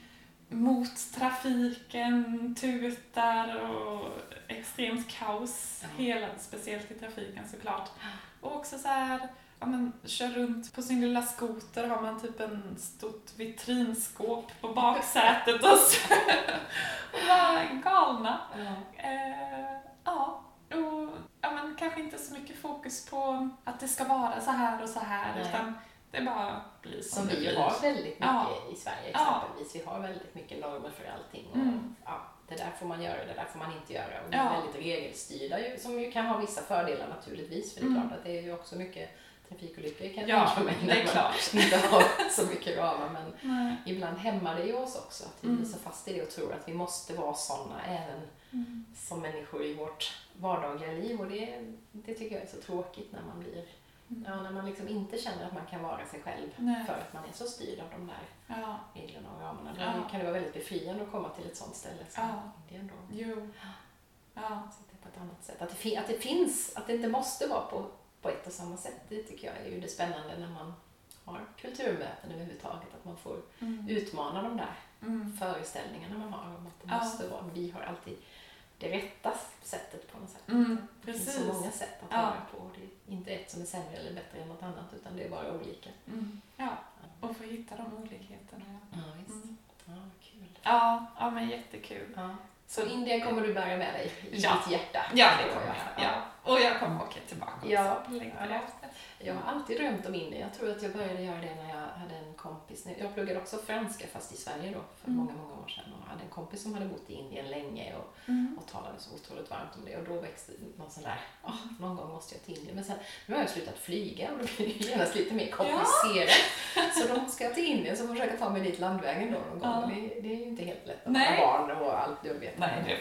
mot trafiken, tutar och extremt kaos. Ja. Hela, speciellt i trafiken såklart. Och också så här, ja, men, kör runt på sin lilla skoter har man typ en stort vitrinskåp på baksätet och så. och bara galna. Ja. Eh, ja, och ja, men kanske inte så mycket fokus på att det ska vara så här och så här Nej. utan det bara blir som, Som det vi blir. har väldigt mycket Ja. i Sverige Ja. exempelvis. Vi har väldigt mycket normer för allting. Och, Mm. ja, det där får man göra, det där får man inte göra. Och Ja. är väldigt regelstyrda ju, som ju kan ha vissa fördelar naturligtvis. För det är Mm. klart att det är ju också mycket trafikolyckor kan jag Ja, tänka mig. det när är klart. inte har så mycket ramar. Men Nej. ibland hämmar det ju oss också. Att vi Mm. blir så fast i det och tror att vi måste vara sådana även Mm. som människor i vårt vardagliga liv. Och det, det tycker jag är så tråkigt när man blir. Ja, när man liksom inte känner att man kan vara sig själv Nej. för att man är så styrd av de där Ja, reglerna och ramarna. Då Ja. kan det vara väldigt befriande att komma till ett sånt ställe som Ja. Indien då. jo. Ja. Så det på ett annat sätt. Att det, att det finns, att det inte måste vara på, på ett och samma sätt, det tycker jag är ju det spännande när man har kulturmöten överhuvudtaget. Att man får Mm. utmana de där Mm. föreställningarna man har om att det måste vara. Vi har alltid det rätta sättet på något sätt. Mm. Det finns Precis. så många sätt att Ja. vara på. Det är inte ett som är sämre eller bättre än något annat utan det är bara olika. Mm. Ja, och få hitta de olikheterna. Ja, Ja, visst. mm. Ja, kul. ja, ja men jättekul. Ja. Så Så Indien kommer du bära med dig i Ja. ditt hjärta? Ja, det kommer jag. Ja. Och jag kommer åka tillbaka också. Ja. Längtar Ja. efter. Jag har alltid drömt om Indien. Jag tror att jag började göra det när jag hade en kompis. Jag pluggade också franska fast i Sverige då för Mm. många, många år sedan och hade en kompis som hade bott i Indien länge och, Mm. och talade så otroligt varmt om det och då växte någon sån där, "Åh, någon gång måste jag till Indien. Men sen, nu har jag slutat flyga och då blir det genast lite mer komplicerat. Så då ska jag till Indien så jag försöka ta mig dit landvägen då någon gång. Ja. Det, det är ju inte helt lätt att ha barn och allt du vet. Nej, det jag.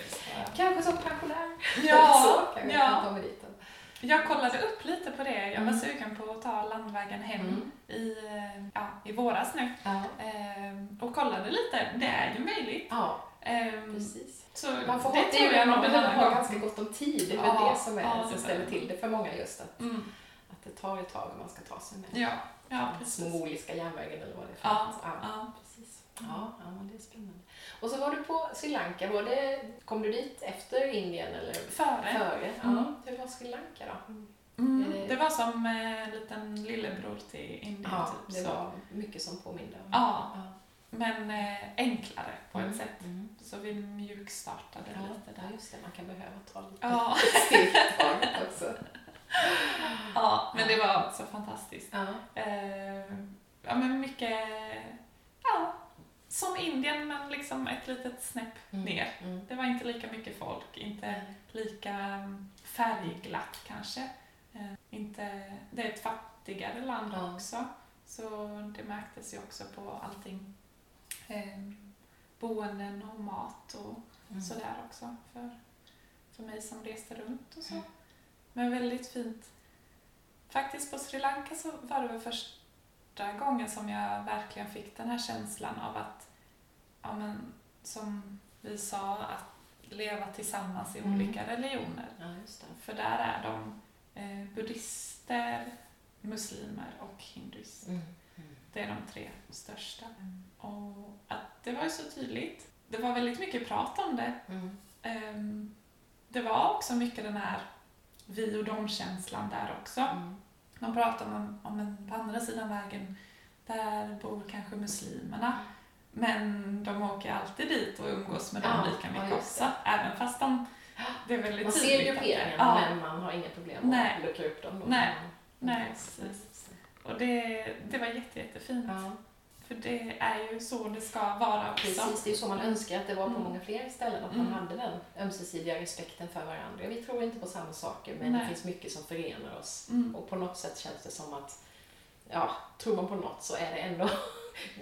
Kanske som pensionär. Ja, så kan jag ja. ta mig dit. Jag kollade upp lite på det. Jag var Mm. sugen på att ta landvägen hem Mm. i, ja, i våras nu. Ja. Ehm, och kollade lite. Det är ju möjligt. ja, Ehm, precis. så Man får det ha, tror jag man ha gång. ganska gott om tid. Det är Ja, det som, är, ja, som ställer till det för många just att, Mm. att det tar ett tag om man ska ta sig med Ja, ja precis. mongoliska järnvägen eller vad det är ja. ja. Precis. Ja, ja, det är spännande. Och så var du på Sri Lanka. Var det, kom du dit efter Indien eller Före. före? Ja. Mm. Hur var Sri Lanka då? Mm. Är det- Det var som eh, en liten lillebror till Indien. Ja, typ, det så. var mycket som påminde om Ja. ja. Men eh, enklare på Mm. ett sätt. Mm. Så vi mjukstartade Ja, lite där. just det. Man kan behöva ta lite Ja. steg också. ja, men det var så fantastiskt. Ja. Eh, ja, men mycket, ja, som Indien men liksom ett litet snäpp Mm. ner. Mm. Det var inte lika mycket folk, inte lika mm, färgglatt kanske. Eh, inte, det är ett fattigare land Ja. också, så det märktes ju också på allting. Eh, boenden och mat och Mm. sådär också för, för mig som reste runt och så. Mm. Men väldigt fint. Faktiskt på Sri Lanka så var det väl första gången som jag verkligen fick den här känslan av att, ja men, som vi sa, att leva tillsammans i Mm. olika religioner. Ja. För där är de eh, buddhister, muslimer och hinduister. Mm. Mm. Det är de tre största. Och att det var ju så tydligt. Det var väldigt mycket prat om det. Ehm, Det var också mycket den här vi och dem-känslan där också. Mm. De pratar om, om en, på andra sidan vägen, där bor kanske muslimerna. Men de åker alltid dit och umgås med dem Ja, lika ja, mycket just också. Även fast de, det är väldigt Man ser grupperingarna Ja, men man har inga problem Nej. att luckra upp dem. Då. Nej. Mm. Nej, precis. Och det, det var jätte, jättefint. Ja, För det är ju så det ska vara också. precis. Det är ju så man önskar att det var på Mm. många fler ställen. Att man Mm. hade den ömsesidiga respekten för varandra. Vi tror inte på samma saker men Nej. det finns mycket som förenar oss. Mm. Och på något sätt känns det som att ja, tror man på något så är det ändå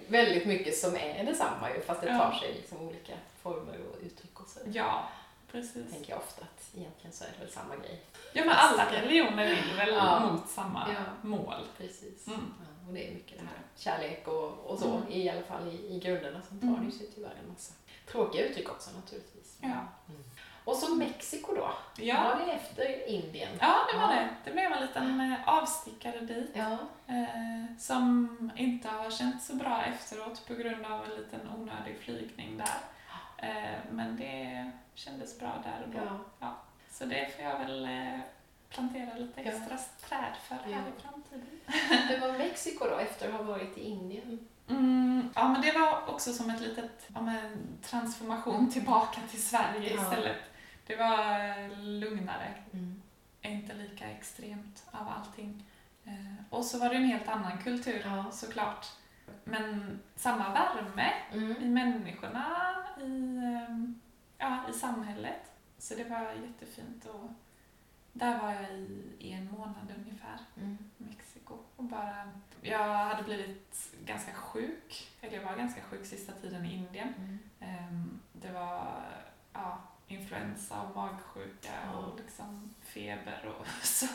väldigt mycket som är detsamma ju, fast det tar Ja. sig liksom olika former och uttryck och så. Ja, precis. tänker jag ofta att egentligen så är det väl samma grej. Ja, men alla religioner vill väl Ja. mot samma Ja. mål. Precis. Mm. Ja, och det är mycket det här kärlek och, och så, Mm. i alla fall i, i grunderna. Sen tar Mm. det sig tyvärr en massa tråkiga uttryck också naturligtvis. Ja. Mm. Och så Mexiko då. Ja. Var det efter Indien? Ja, det var Ja. det. Det blev en liten eh, avstickare dit. Ja. Eh, som inte har känts så bra efteråt på grund av en liten onödig flygning där. Eh, men det kändes bra där och då. ja. Så det får jag väl eh, plantera lite Ja. extra träd för här Ja. i framtiden. Det var Mexiko då, efter att ha varit i Indien. Mm, ja, men det var också som ett litet ja, men, transformation tillbaka till Sverige Ja. istället. Det var eh, lugnare, Mm. inte lika extremt av allting. Eh, och så var det en helt annan kultur Ja. såklart. Men samma värme i Mm. människorna, i, ehm, ja, i samhället. Så det var jättefint. Och där var jag i en månad ungefär, Mm. i Mexiko. Och bara, jag hade blivit ganska sjuk, eller jag var ganska sjuk sista tiden i Indien. Mm. Ehm, Det var ja, influensa och magsjuka Ja. och liksom feber. Och så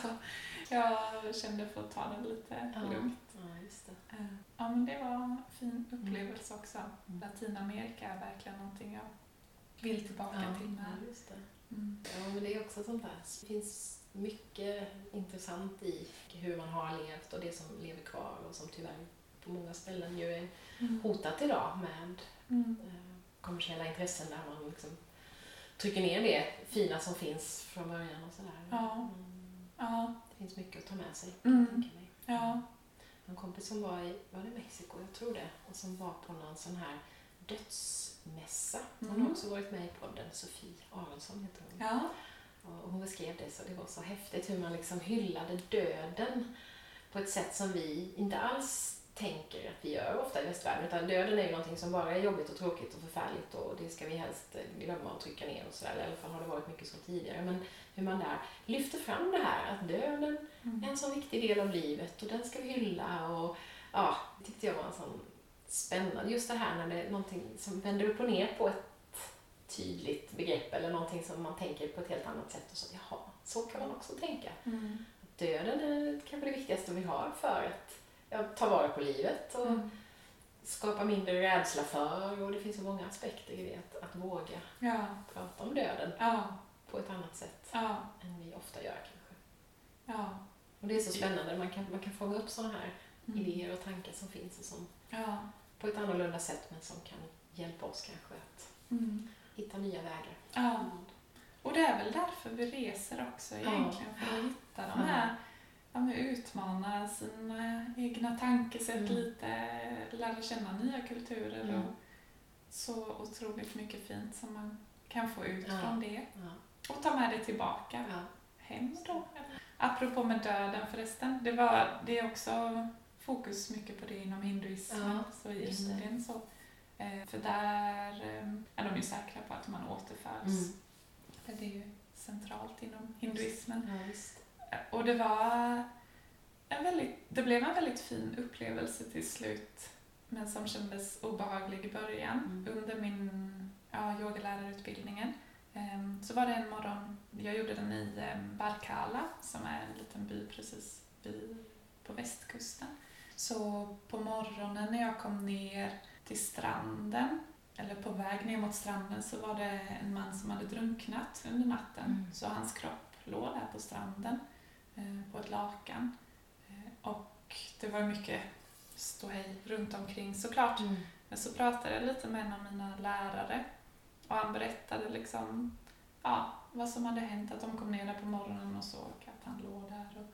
jag kände för att ta det lite Ja. lugnt. Ja, just det. Eh, Ja, men det var en fin upplevelse också. Latinamerika är verkligen någonting jag vill tillbaka Ja, till med. ja, just det. Mm. Ja, men det är också sånt där. Det finns mycket intressant i hur man har levt och det som lever kvar och som tyvärr på många ställen ju är hotat idag med Mm. eh, kommersiella intressen där man liksom trycker ner det fina som finns från början och sådär. Ja. Mm, Ja. det finns mycket att ta med sig. Mm. Ja. En kompis som var i, var det Mexiko? Jag tror det. Och som var på någon sån här dödsmässa. Hon Mm. har också varit med i podden. Sofie Aronsson heter hon. Ja. Och hon beskrev det så det var så häftigt hur man liksom hyllade döden på ett sätt som vi inte alls tänker att vi gör ofta i västvärlden. Utan döden är ju någonting som bara är jobbigt och tråkigt och förfärligt och det ska vi helst glömma och trycka ner och sådär. I alla fall har det varit mycket så tidigare. Men hur man där lyfter fram det här att döden Mm. är en så viktig del av livet och den ska vi hylla och ja, det tyckte jag var en sån spännande, just det här när det är någonting som vänder upp och ner på ett tydligt begrepp eller någonting som man tänker på ett helt annat sätt och så, jaha, så kan man också tänka. Mm. Döden är kanske det viktigaste vi har för att ja, ta vara på livet och Mm. skapa mindre rädsla för och det finns så många aspekter i det, att, att våga Ja. prata om döden Ja. på ett annat sätt Ja. än vi ofta gör kanske. Ja. Och det är så spännande, man kan, man kan fånga upp sådana här Mm. idéer och tankar som finns och som på ett annorlunda sätt men som kan hjälpa oss kanske att Mm. hitta nya vägar. Ja. Och det är väl därför vi reser också egentligen, för att hitta de här, ja, men utmana sina egna tankesätt Mm. lite, lära känna nya kulturer Mm. och så otroligt mycket fint som man kan få ut Ja. från det Ja. och ta med det tillbaka Ja. hem då. Apropå med döden förresten, det, var, det är också fokus mycket på det inom hinduismen, Ja, så i. Indien så. Eh, för där eh, är de ju säkra på att man återföds. Mm. Det är ju centralt inom hinduismen. Ja. Och det var en väldigt, det blev en väldigt fin upplevelse till slut men som kändes obehaglig i början. Mm. Under min ja, yogalärarutbildningen ehm, så var det en morgon, jag gjorde den i ehm, Barkala som är en liten by precis vid, på västkusten. Så på morgonen när jag kom ner till stranden eller på väg ner mot stranden så var det en man som hade drunknat under natten. Mm. Så hans kropp låg där på stranden på ett lakan. Eh, och det var mycket ståhej runt omkring såklart. Mm. Men så pratade jag lite med en av mina lärare och han berättade liksom ja, vad som hade hänt, att de kom ner där på morgonen och såg att han låg där. Och,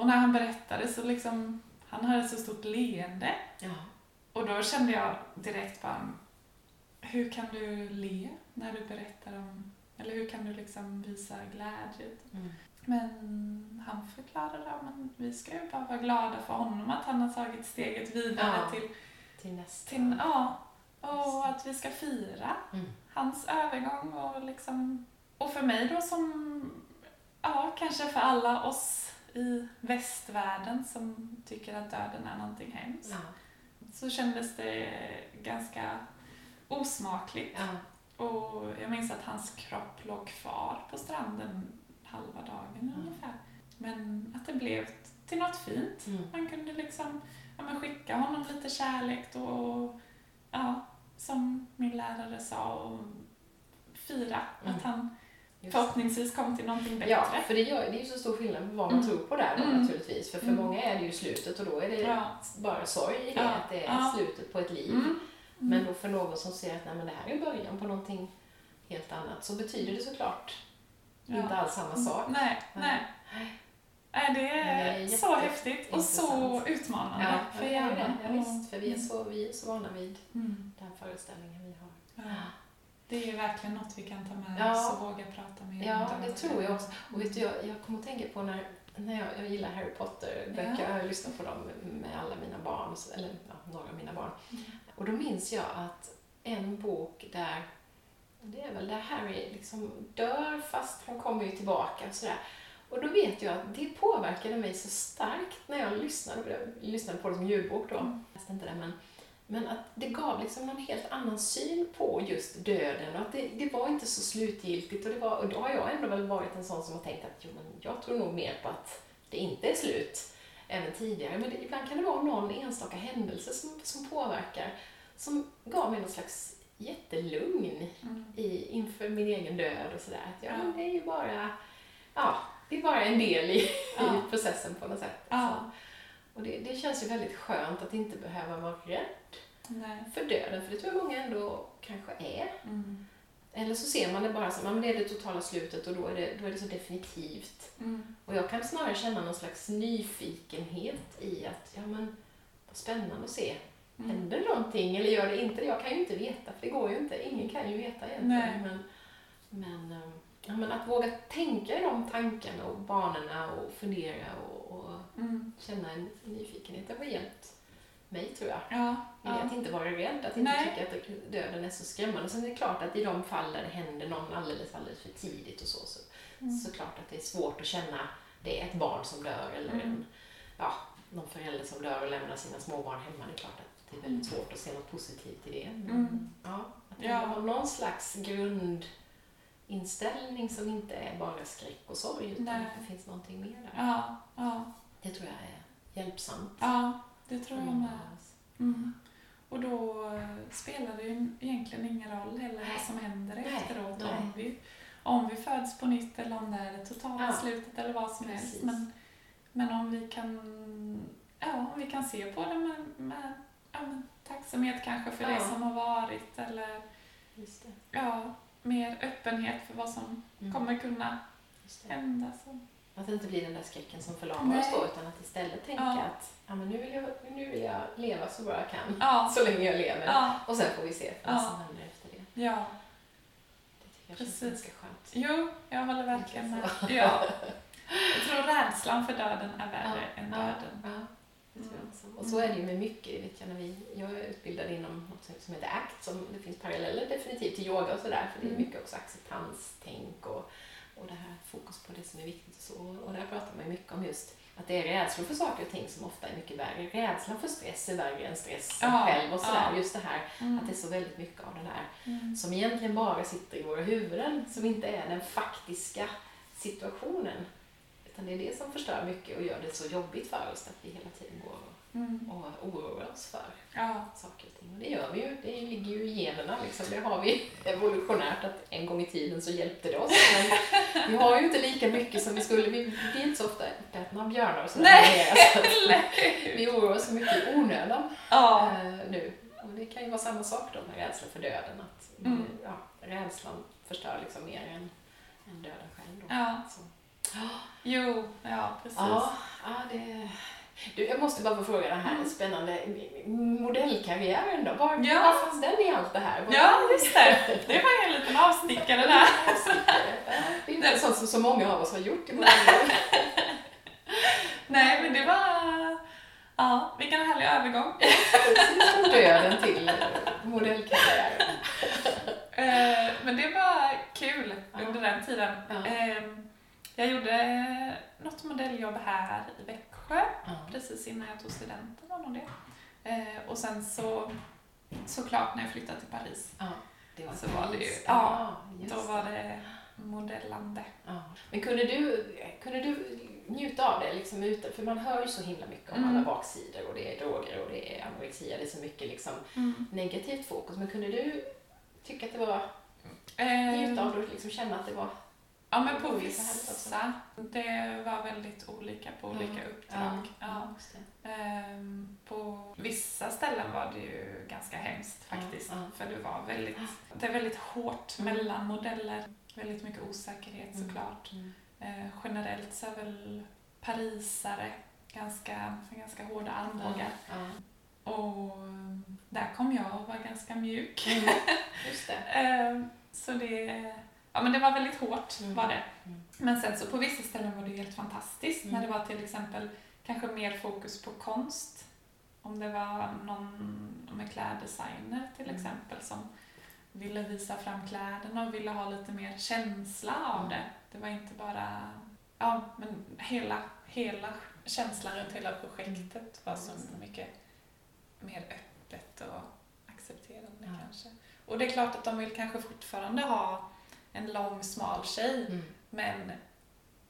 och när han berättade så liksom, han hade så stort leende Ja. och då kände jag direkt bara, hur kan du le när du berättar om, eller hur kan du liksom visa glädje? Mm. Men han förklarade att vi ska ju bara vara glada för honom, att han har tagit steget vidare Ja. till, Till nästa. till, ja, och att vi ska fira Mm. hans övergång och liksom, och för mig då som, ja, kanske för alla oss i västvärlden som tycker att döden är någonting hemskt Ja. så kändes det ganska osmakligt. Ja. Och jag minns att hans kropp låg kvar på stranden halva dagen Mm. ungefär. Men att det blev till något fint. Mm. Man kunde liksom ja, men skicka honom lite kärlek då och ja, som min lärare sa och fira Mm. att han Just. förhoppningsvis kom till någonting bättre. Ja, för det, gör, det är ju så stor skillnad på vad man Mm. tror på där då Mm. naturligtvis. För för Mm. många är det ju slutet och då är det Ja. bara sorg i det, Ja. att det är Ja. slutet på ett liv. Mm. Men då för någon som ser att nej, men det här är början på någonting helt annat så betyder det såklart Ja. inte alls samma sak. Nej, nej. Nej, det är, Det är så häftigt och så utmanande Ja, för hjärnan. Ja, visst, för vi är, så, vi är så vana vid Mm. den föreställningen vi har. Ja. Det är ju verkligen något vi kan ta med oss och våga prata om. Ja, det. tror jag också. Och vet du, jag, jag kommer att tänka på när, när jag, jag gillar Harry Potter-böcker, Ja. jag har lyssnat på dem med alla mina barn, eller några av mina barn. Mm. Och då minns jag att en bok där, det är väl där Harry liksom dör fast han kommer ju tillbaka och sådär. Och då vet jag att det påverkade mig så starkt när jag lyssnade på det. Jag lyssnade på det som ljudbok då. Mm. Jag inte det, men, men att det gav liksom någon helt annan syn på just döden och att det, det var inte så slutgiltigt. Och, det var, och då har jag ändå väl varit en sån som har tänkt att jo, men jag tror nog mer på att det inte är slut även tidigare. Men det, ibland kan det vara någon enstaka händelse som, som påverkar, som gav mig någon slags jättelugn Mm. i, inför min egen död och sådär. Att ja, Ja. men det är ju bara, ja, det är bara en del i, Ja. i processen på något sätt. Ja. Och det, det känns ju väldigt skönt att inte behöva vara rädd Nej. för döden, för det tror jag många ändå kanske är. Mm. Eller så ser man det bara som att det är det totala slutet och då är det, då är det så definitivt. Mm. Och jag kan snarare känna någon slags nyfikenhet i att, ja men, vad spännande att se. Mm. Händer någonting eller gör det inte det? Jag kan ju inte veta, för det går ju inte. Ingen kan ju veta egentligen. Nej. Men, men, eh, ja, men att våga tänka i de tankarna och banorna och fundera och, och Mm. känna en nyfikenhet, det har hjälpt mig tror jag. Ja. Ja. Att inte vara rädd, att inte Nej. tycka att döden är så skrämmande. Sen är det klart att i de fall där det händer någon alldeles, alldeles för tidigt och så, så Mm. såklart att det är svårt att känna det är ett barn som dör eller Mm. en, ja, någon förälder som dör och lämnar sina småbarn hemma. Det är klart att det är väldigt svårt att se något positivt i det. Men, Mm. ja, att Ja. ja. ha någon slags grundinställning som inte är bara skräck och sorg utan Nej. att det finns någonting mer där. Ja. Ja. Det tror jag är hjälpsamt. ja, det tror jag med. Mm. Och då eh, spelar det ju egentligen ingen roll heller vad som händer Nej, efteråt. nej. Om vi, om vi föds på nytt eller om det är det totala Ja. slutet eller vad som helst. Precis. Men, men om vi kan, ja, om vi kan se på det med, med ja, men tacksamhet kanske för det Ja. som har varit eller det. ja, mer öppenhet för vad som Mm. kommer kunna det. hända. Så. Att det inte blir den där skräcken som förlamar oss då, utan att istället tänka Ja. att ja, men nu, vill jag, nu vill jag leva så bra jag kan, Ja, så länge jag lever. ja, Och sen får vi se vad som händer efter det. ja. Det tycker jag känns ganska skönt. Jo, jag håller verkligen med. Ja. Jag tror rädslan för döden är värre än döden. Det tror jag också. Och så är det ju med mycket, vet jag när vi, jag är utbildad inom något som heter ACT, som det finns paralleller definitivt till yoga och sådär, för det är Mm. mycket också acceptanstänk och, och det här fokus på det som är viktigt och så. Och där pratar man ju mycket om just att det är rädslor för saker och ting som ofta är mycket värre. Rädslan för stress är värre än stress Ja, själv och sådär. ja. Just det här Mm. att det är så väldigt mycket av det där Mm. som egentligen bara sitter i våra huvuden, som inte är den faktiska situationen. Utan det är det som förstör mycket och gör det så jobbigt för oss att vi hela tiden går Mm. och oroar oss för Ja. saker och ting. Och det gör vi ju, det ligger ju i generna liksom. Det har vi evolutionärt att en gång i tiden så hjälpte det oss. Men vi har ju inte lika mycket som vi skulle. Vi blir inte så ofta uppätna av björnar och sådär. Vi oroar oss så mycket i onödan Ja. eh, nu. Och det kan ju vara samma sak då med rädsla för döden. Att Mm. ja, rädslan förstör liksom mer än, än döden själv. Då. Ja. Så. Jo, ja precis. Ja, ja det... Du, jag måste bara få fråga den här Mm. spännande modellkarriären då. Var, Ja. var fanns den i allt det här? Var Ja, just det. Det var en liten avstickare där. Det är inte sånt som så många av oss har gjort i våra liv. Nej, men det var... Ja, vilken härlig övergång. Precis döden till modellkarriären. Eh, Men det var kul under den tiden. Ja. Jag gjorde något modelljobb här i Växjö Ja. precis innan jag tog studenten nog det. Eh, och sen så såklart när jag flyttade till Paris, Ja, det var Så var det ju- Paris. ja, just då var det modellande. Ja. Men kunde du, kunde du njuta av det liksom? För man hör ju så himla mycket om Mm. alla baksidor och det är droger och det är anorexia, det är så mycket liksom negativt fokus. Men kunde du tycka att det var, njuta Eh, av det och liksom känna att det var... ja men på vissa, det var väldigt olika på olika Ja. uppdrag. Ja. det. Ehm, på vissa ställen var det ju ganska hemskt Ja, faktiskt. ja. För det var väldigt, det är väldigt hårt Mm. mellan modeller. Väldigt mycket osäkerhet Mm. såklart. Mm. Eh, generellt så är väl parisare ganska, ganska hårda armbågar. Ja. Och mm, där kom jag och var ganska mjuk. Mm. Just det. Ehm, så det, ja, men det var väldigt hårt Mm. var det. Mm. Men sen så på vissa ställen var det helt fantastiskt Mm. när det var till exempel kanske mer fokus på konst. Om det var någon med kläddesigner till Mm. exempel som ville visa fram kläderna och ville ha lite mer känsla av Mm. det. Det var inte bara, ja men hela, hela känslan runt hela projektet var så Mm. Just det. mycket mer öppet och accepterande kanske. Och det är klart att de vill kanske fortfarande ha en lång smal tjej Mm. men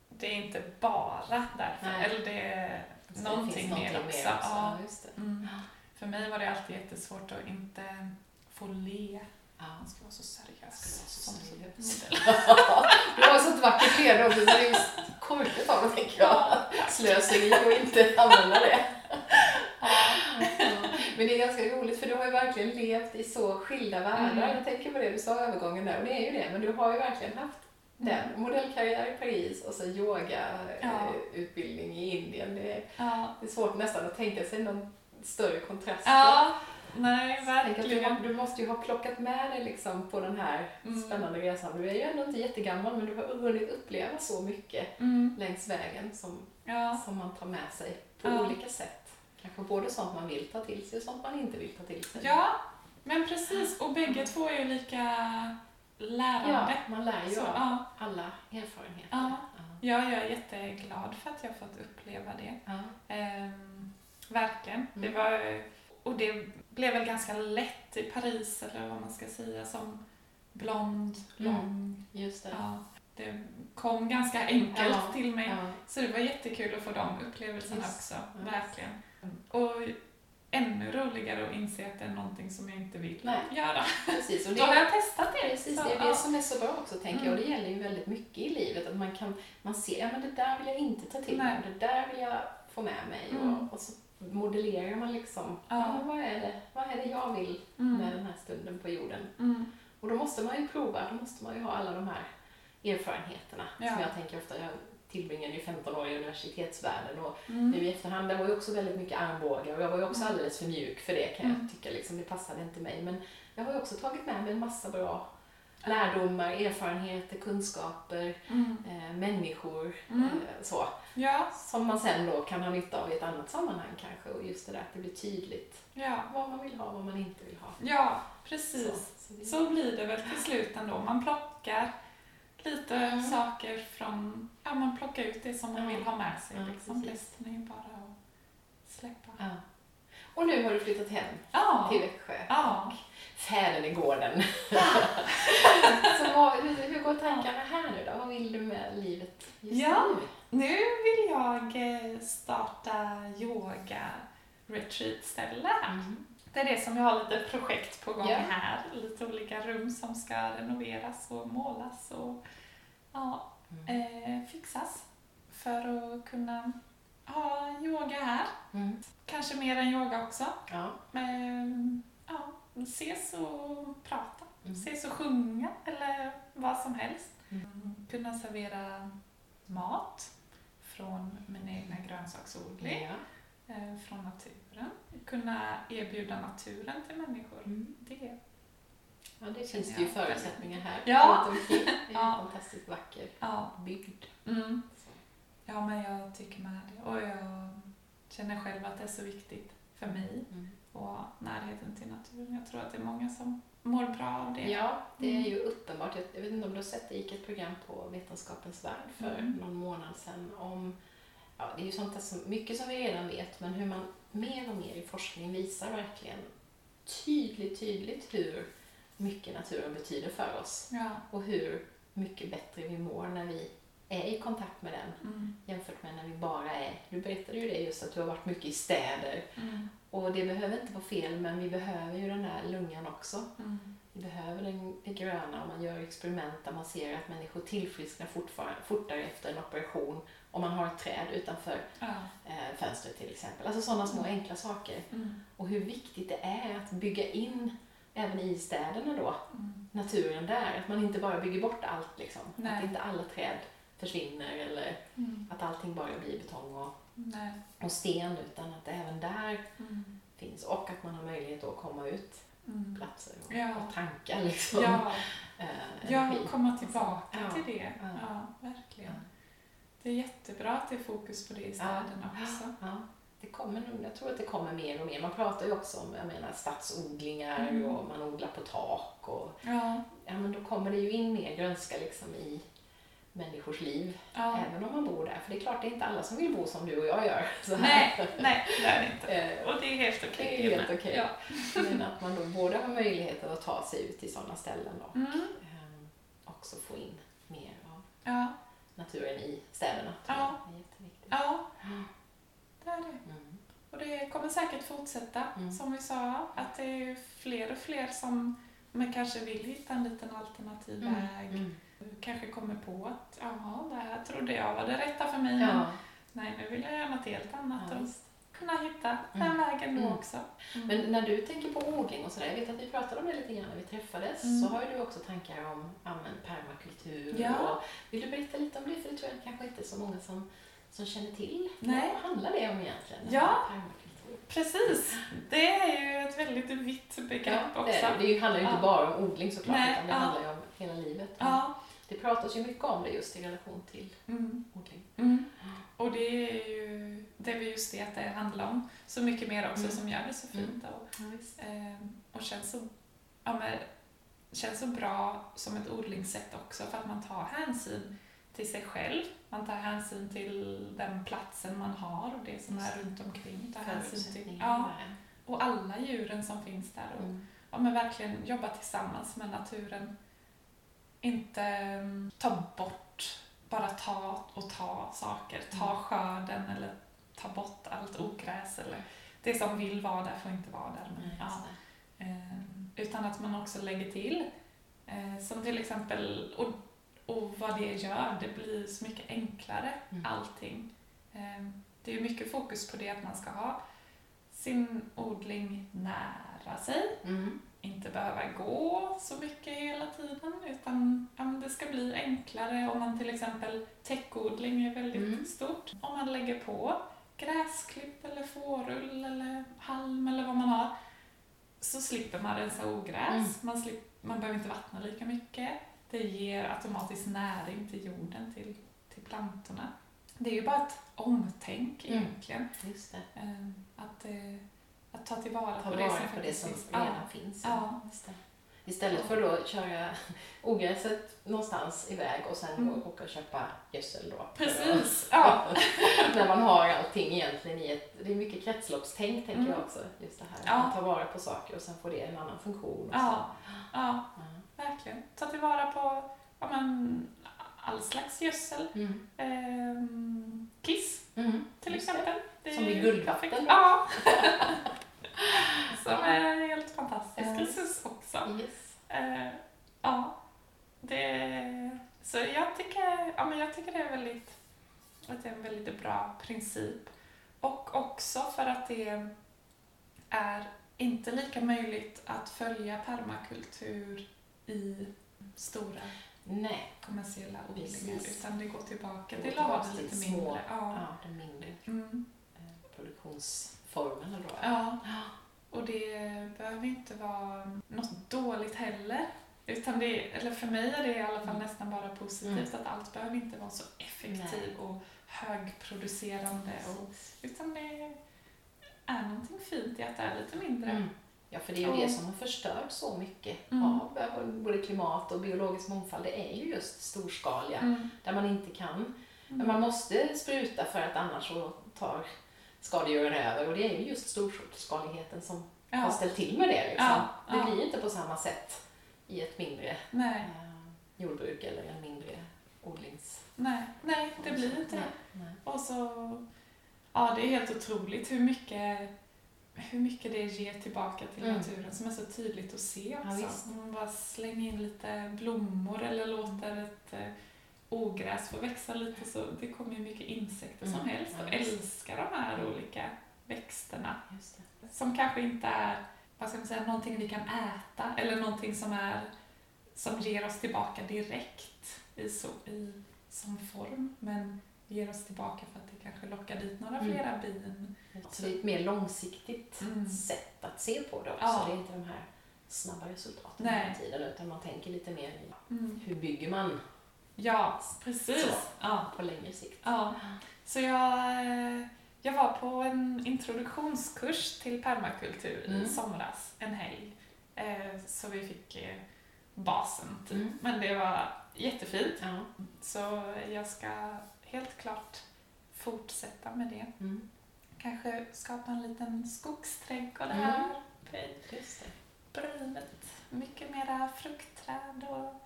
det är inte bara därför. Nej. Eller det är Så det någonting, finns mer någonting också. mer också. Ja. Ja, det. Mm. För mig var det alltid jättesvårt att inte få le. Ja. Man ska vara så seriös. Som modell. Du har så ett vackert leende också så det är korkat av det tänker jag. Slöseri att inte använda det. Men det är ganska roligt för du har ju verkligen levt i så skilda världar. Mm. Jag tänker på det du sa övergången där och det är ju det. Men du har ju verkligen haft den. Modellkarriär i Paris och så Ja. yogautbildning i Indien. Det är, Ja. det är svårt nästan att tänka sig någon större kontrast. ja, nej du, verkligen. har, du måste ju ha plockat med dig liksom på den här Mm. spännande resan. Du är ju ändå inte jättegammal men du har hunnit uppleva så mycket Mm. längs vägen som, Ja. som man tar med sig på olika sätt. Kanske både sånt man vill ta till sig och sånt man inte vill ta till sig. ja, men precis. Och bägge två är ju lika lärande. Ja, man lär ju Så, av ja. alla erfarenheter. Ja. Ja. ja, jag är jätteglad för att jag fått uppleva det. Ja. Ehm, verkligen. Mm. Det var, och det blev väl ganska lätt i Paris, eller vad man ska säga, som blond, Mm. lång. Just det. Ja, det kom ganska enkelt Ja. till mig. Ja. Så det var jättekul att få de upplevelserna Just. också. Ja. Verkligen. Och ännu roligare att inse att det är någonting som jag inte vill Nej. göra. Precis, och Då har det, jag testat det. precis, Så, det är ja. det som är så bra också tänker jag. Och Mm. det gäller ju väldigt mycket i livet. Att man kan man ser, ja men det där vill jag inte ta till mig. Det där vill jag få med mig. Mm. Och, och så modellerar man liksom, Ja. ja. vad, är det, vad är det jag vill Mm. med den här stunden på jorden? Mm. Och då måste man ju prova, då måste man ju ha alla de här erfarenheterna. Ja. Som jag tänker ofta, jag tillbringade ju 15 år i universitetsvärlden och Mm. nu i efterhand, det var ju också väldigt mycket armbågar och jag var ju också Mm. alldeles för mjuk för det kan Mm. jag tycka, liksom, det passade inte mig. Men jag har ju också tagit med mig en massa bra lärdomar, erfarenheter, kunskaper, Mm. eh, människor, Mm. eh, så. Ja, Som man sen då kan ha nytta av i ett annat sammanhang kanske och just det där att det blir tydligt ja, vad man vill ha och vad man inte vill ha. ja, precis. Så, så det- Så blir det väl till slut ändå. Man plockar lite Mm. saker från, ja man plockar ut det som man Ja. vill ha med sig. Ja, liksom. Resten är ju bara att släppa. Och nu har du flyttat hem Ja, till Växjö. ja. Fäden i gården. så vad, hur, hur går tankarna här nu då? Vad vill du med livet just Ja. nu? Nu vill jag eh, starta yoga retreat-ställe. Mm. Det är det som jag har lite projekt på gång Ja. här. Lite olika rum som ska renoveras och målas och ja, Mm. eh, fixas för att kunna ha yoga här. Mm. Kanske mer än yoga också. Ja. Men, ja, ses och prata. Mm. Ses och sjunga eller vad som helst. Mm. Kunna servera mat från min egna grönsaksodling, Ja. eh, från naturen. Kunna erbjuda naturen till människor. Mm. Det, ja, det finns det ju förutsättningar här. Ja. Det är Ja. en fantastiskt vacker ja. bygd. Mm. ja, men jag tycker med det. Och jag känner själv att det är så viktigt för mig Mm. och närheten till naturen. naturen. Jag tror att det är många som mår bra av det. Ja, det är Mm. ju uppenbart. Jag, jag vet inte om du har sett, det gick ett program på Vetenskapens Värld för Mm. någon månad sedan om, ja det är ju sånt där som, mycket som vi redan vet, men hur man mer och mer i forskning visar verkligen tydligt, tydligt hur mycket naturen betyder för oss Ja. och hur mycket bättre vi mår när vi är i kontakt med den Mm. jämfört med när vi bara är, du berättade ju det just att du har varit mycket i städer Mm. och det behöver inte vara fel men vi behöver ju den här lungan också. Mm. Vi behöver den, det gröna och man gör experiment där man ser att människor tillfrisknar fortare efter en operation om man har ett träd utanför Ja. eh, fönstret till exempel. Alltså sådana små enkla saker. Mm. Och hur viktigt det är att bygga in även i städerna då, Mm. naturen där. Att man inte bara bygger bort allt liksom. Nej. Att inte alla träd försvinner eller Mm. att allting bara blir betong och, och sten utan att det även där Mm. finns och att man har möjlighet att komma ut Mm. platser och, Ja. och tankar liksom. Ja, eh, ja, komma tillbaka till det. Ja, verkligen. Ja. Det är jättebra att det är fokus på det i städerna också. Ja, det kommer jag tror att det kommer mer och mer. Man pratar ju också om jag menar, stadsodlingar Mm. och man odlar på tak. Och, Ja, ja, men då kommer det ju in mer grönska liksom i människors liv, ja. även om man bor där. För det är klart, det är inte alla som vill bo som du och jag gör. Så här. Nej, nej, det är det inte. Eh, Och det är helt okej. Det är helt okej. Ja. Men att man då både har möjligheten att ta sig ut till sådana ställen och Mm. ehm, också få in mer av Ja, naturen i städerna. Ja. jag är jätteviktigt. ja, det är det. Mm. Och det kommer säkert fortsätta, Mm. som vi sa, att det är fler och fler som men kanske vill hitta en liten alternativ väg. Mm. Kanske kommer på att ja, det här trodde jag var det rätta för mig, men Ja. nej, nu vill jag göra något helt annat Ja. Kunna hitta Mm. den vägen då Mm. också. Mm. Men när du tänker på odling och sådär, jag vet att vi pratade om det lite grann när vi träffades, Mm. så har ju du också tankar om ja, men permakultur. Ja. Och, vill du berätta lite om det? För det tror jag kanske inte är så många som, som känner till. Nej. Vad handlar det om egentligen? Ja. Permakultur. Precis, det är ju ett väldigt vitt begrepp Ja, också. det. det handlar ju inte Ja. bara om odling såklart, Nej, utan det ja. handlar ju om hela livet. Ja. Det pratas ju mycket om det just i relation till Mm. odling. Mm. Och det är ju det är just det att det handlar om. Så mycket mer också Mm. som gör det så fint och, Ja, visst. eh, och känns, så, ja, men, känns så bra som ett odlingssätt också för att man tar hänsyn till sig själv. Man tar hänsyn till den platsen man har och det som är runt omkring. Tar hänsyn till, ja, och alla djuren som finns där. Och, Mm. ja, men verkligen jobba tillsammans med naturen. Inte mm, ta bort, bara ta och ta saker. Ta Mm. skörden eller ta bort allt ogräs. Eller det som vill vara där får inte vara där. Men, ja, eh, utan att man också lägger till. Eh, som till exempel, och, och vad det gör, det blir så mycket enklare Mm. allting. Eh, det är mycket fokus på det att man ska ha sin odling nära sig Mm. Inte behöva gå så mycket hela tiden utan ja, det ska bli enklare om man till exempel täckodling är väldigt Mm. stort. Om man lägger på gräsklipp eller fårull eller halm eller vad man har så slipper man rensa ogräs. Mm. Man, slipp, man behöver inte vattna lika mycket. Det ger automatiskt näring till jorden, till, till plantorna. Det är ju bara ett omtänk Mm. egentligen. Just det. Att, att ta tillvara Ta på det som på det som redan Ja. finns. Ja. Istället för då att köra ogräset någonstans iväg och sen Mm. åka och köpa gödsel då. Precis, ja. När man har allting egentligen i ett... Det är mycket kretsloppstänk tänker Mm. jag också. Just det här att Ja. man tar vara på saker och sen får det en annan funktion. Ja, ja, Ja. verkligen. Ta tillvara på ja, men, all slags gödsel. Mm. Ehm, kiss Mm. till exempel. Det Som i guldvatten. Ja. Som är helt fantastisk Ja. resurs också. Yes. Eh, ja, det, så jag tycker, ja, men jag tycker det är väldigt, att det är en väldigt bra princip. Och också för att det är inte lika möjligt att följa permakultur i stora Nej. kommersiella odlingar utan det går tillbaka till till lite små- mindre. Ja. Ja, de mindre Mm. eh, produktionsformerna då. ja. Och det behöver inte vara något dåligt heller. Utan det, eller för mig är det i alla fall nästan bara positivt att allt behöver inte vara så effektivt och högproducerande. Och, utan det är någonting fint i att det är lite mindre. Mm. Ja, för det är ju det som har förstört så mycket Mm. av eh, både klimat och biologisk mångfald. Det är ju just storskaliga, Mm. där man inte kan. Men Mm. man måste spruta för att annars så tar skadegörare över och det är ju just storskaligheten som har Ja. ställt till med det. Liksom. Ja, Det ja. blir inte på samma sätt i ett mindre Nej, eh, jordbruk eller en mindre odlings... nej, nej, det blir inte Nej. Och så, ja det är helt otroligt hur mycket, hur mycket det ger tillbaka till Mm. naturen som är så tydligt att se Ja, också. visst. Om man bara slänger in lite blommor eller låter ett eh, ogräs få växa lite så det kommer ju mycket insekter som Mm, helst och älskar de här olika växterna. Som kanske inte är, vad ska man säga, någonting vi kan äta eller någonting som är som ger oss tillbaka direkt i, så, i, som form men ger oss tillbaka för att det kanske lockar dit några Mm. flera bin. Så det är ett mer långsiktigt Mm. sätt att se på det också. Ja. Det är inte de här snabba resultaten Nej. hela tiden utan man tänker lite mer i Mm. hur bygger man Ja, precis. Så. Ja. på längre sikt. Ja. Så jag, eh, jag var på en introduktionskurs till permakultur i Mm. somras, en helg. Eh, Så vi fick eh, basen typ. Mm. Men det var jättefint. Ja. Så jag ska helt klart fortsätta med det. Mm. Kanske skapa en liten skogsträdgård Mm. här. Det. Brynet. Mycket mera fruktträd och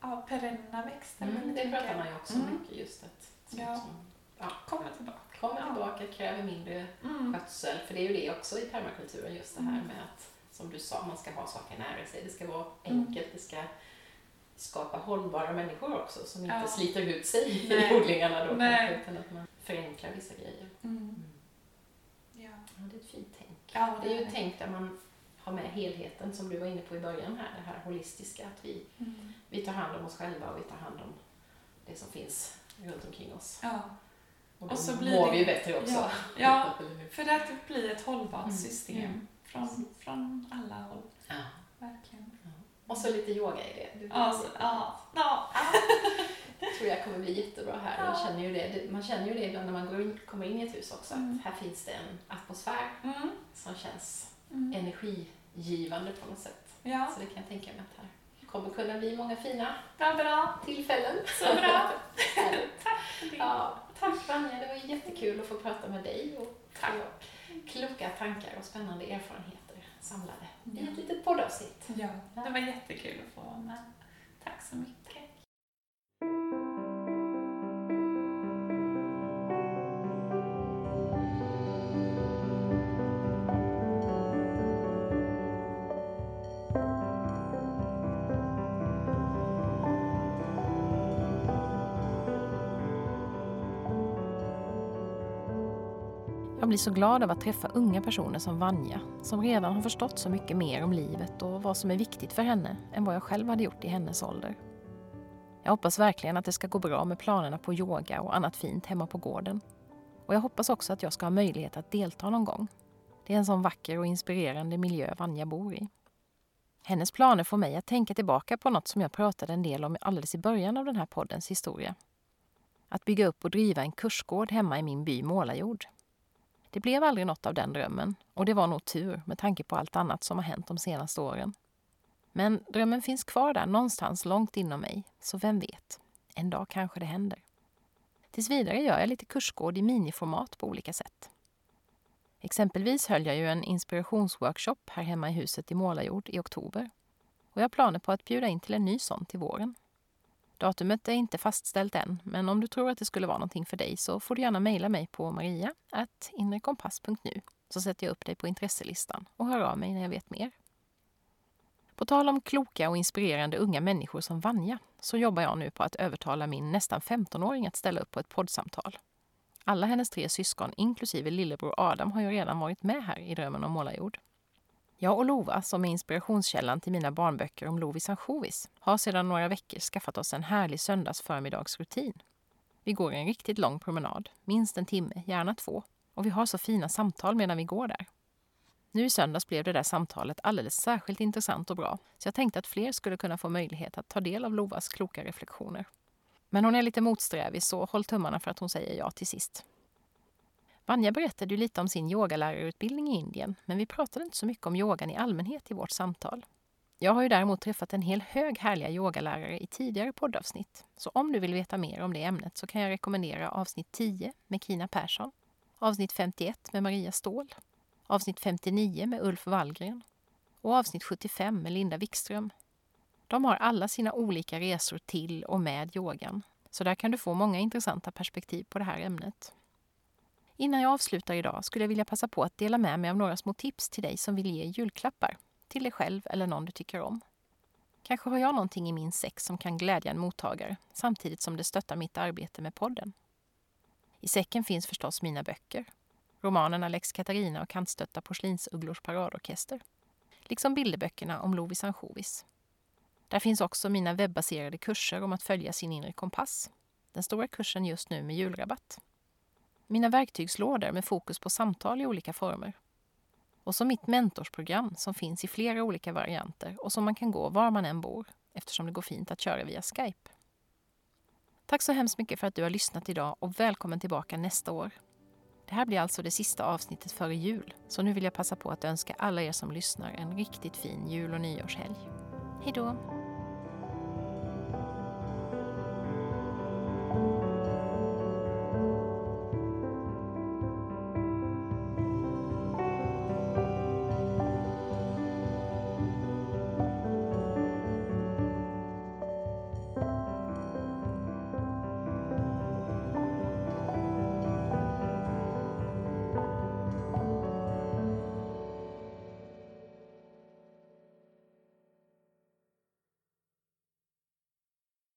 ja, perenna växter. Mm. Det pratar man ju också Mm. mycket just att Ja. som Kommer tillbaka. kommer Ja. tillbaka, kräver mindre Mm. skötsel. För det är ju det också i permakulturen, just det här Mm. med att, som du sa, man ska ha saker nära sig. Det ska vara Mm. enkelt, det ska skapa hållbara människor också som inte Ja. sliter ut sig Nej. i odlingarna då Nej. kanske, utan att man förenklar vissa grejer. Mm. Ja. Ja, det är ett fint tänk. Ja, Det är ju ett tänk där man har med helheten som du var inne på i början här, det här holistiska, att vi, Mm. vi tar hand om oss själva och vi tar hand om det som finns runt omkring oss. Ja. Och då Och så blir mår det- vi ju bättre också. Ja. ja, för att det blir ett hållbart Mm. system Mm. från, från alla håll. Ja. Verkligen. Och så lite yoga i det. Du- Ja, så, ja, ja. Jag tror jag kommer bli jättebra här. Jag Ja. känner ju det. Det- Man känner ju det ibland när man går in, kommer in i ett hus också. Mm. Att här finns det en atmosfär Mm. som känns Mm. energigivande på något sätt. Ja, Så det kan jag tänka mig att här kommer kunna bli många fina vad bra. tillfällen. Så bra. Tack. Ja, tack Vanja, det var jättekul att få prata med dig och Tack. kloka tankar och spännande erfarenheter samlade i Ja. ett litet poddavsnitt. Ja, det var jättekul att få vara med. Tack så mycket. Blir så glad av att träffa unga personer som Vanja, som redan har förstått så mycket mer om livet och vad som är viktigt för henne än vad jag själv hade gjort i hennes ålder. Jag hoppas verkligen att det ska gå bra med planerna på yoga och annat fint hemma på gården. Och jag hoppas också att jag ska ha möjlighet att delta någon gång. Det är en sån vacker och inspirerande miljö Vanja bor i. Hennes planer får mig att tänka tillbaka på något som jag pratade en del om alldeles i början av den här poddens historia. Att bygga upp och driva en kursgård hemma i min by Målarjord. Det blev aldrig något av den drömmen och det var nog tur med tanke på allt annat som har hänt de senaste åren. Men drömmen finns kvar där någonstans långt inom mig, så vem vet? En dag kanske det händer. Tills vidare gör jag lite kursgård i miniformat på olika sätt. Exempelvis höll jag ju en inspirationsworkshop här hemma i huset i Målarjord i oktober. Och jag har planer på att bjuda in till en ny sån till våren. Datumet är inte fastställt än, men om du tror att det skulle vara någonting för dig så får du gärna mejla mig på maria.inrekompass.nu så sätter jag upp dig på intresselistan och hör av mig när jag vet mer. På tal om kloka och inspirerande unga människor som Vanja så jobbar jag nu på att övertala min nästan 15-åring att ställa upp på ett poddsamtal. Alla hennes tre syskon, inklusive lillebror Adam, har ju redan varit med här i Drömmen om målarjord. Jag och Lova, som är inspirationskällan till mina barnböcker om Lovis ansjovis, har sedan några veckor skaffat oss en härlig söndagsförmiddagsrutin. Vi går en riktigt lång promenad, minst en timme, gärna två, och vi har så fina samtal medan vi går där. Nu i söndags blev det där samtalet alldeles särskilt intressant och bra, så jag tänkte att fler skulle kunna få möjlighet att ta del av Lovas kloka reflektioner. Men hon är lite motsträvig, så håll tummarna för att hon säger ja till sist. Vanja berättade ju lite om sin yogalärarutbildning i Indien, men vi pratade inte så mycket om yogan i allmänhet i vårt samtal. Jag har ju däremot träffat en hel hög härliga yogalärare i tidigare poddavsnitt. Så om du vill veta mer om det ämnet så kan jag rekommendera avsnitt 10 med Kina Persson, avsnitt 51 med Maria Ståhl, avsnitt 59 med Ulf Wallgren och avsnitt 75 med Linda Wikström. De har alla sina olika resor till och med yogan, så där kan du få många intressanta perspektiv på det här ämnet. Innan jag avslutar idag skulle jag vilja passa på att dela med mig av några små tips till dig som vill ge julklappar till dig själv eller någon du tycker om. Kanske har jag någonting i min säck som kan glädja en mottagare samtidigt som det stöttar mitt arbete med podden. I säcken finns förstås mina böcker, romanerna Lex Katarina och Kantstötta porslinsugglors paradorkester, liksom bilderböckerna om Lovis ansjovis. Där finns också mina webbaserade kurser om att följa sin inre kompass. Den stora kursen just nu med julrabatt. Mina verktygslådor med fokus på samtal i olika former och så mitt mentorsprogram som finns i flera olika varianter och som man kan gå var man än bor eftersom det går fint att köra via Skype. Tack så hemskt mycket för att du har lyssnat idag och välkommen tillbaka nästa år. Det här blir alltså det sista avsnittet före jul, så nu vill jag passa på att önska alla er som lyssnar en riktigt fin jul och nyårshelg. Hej då!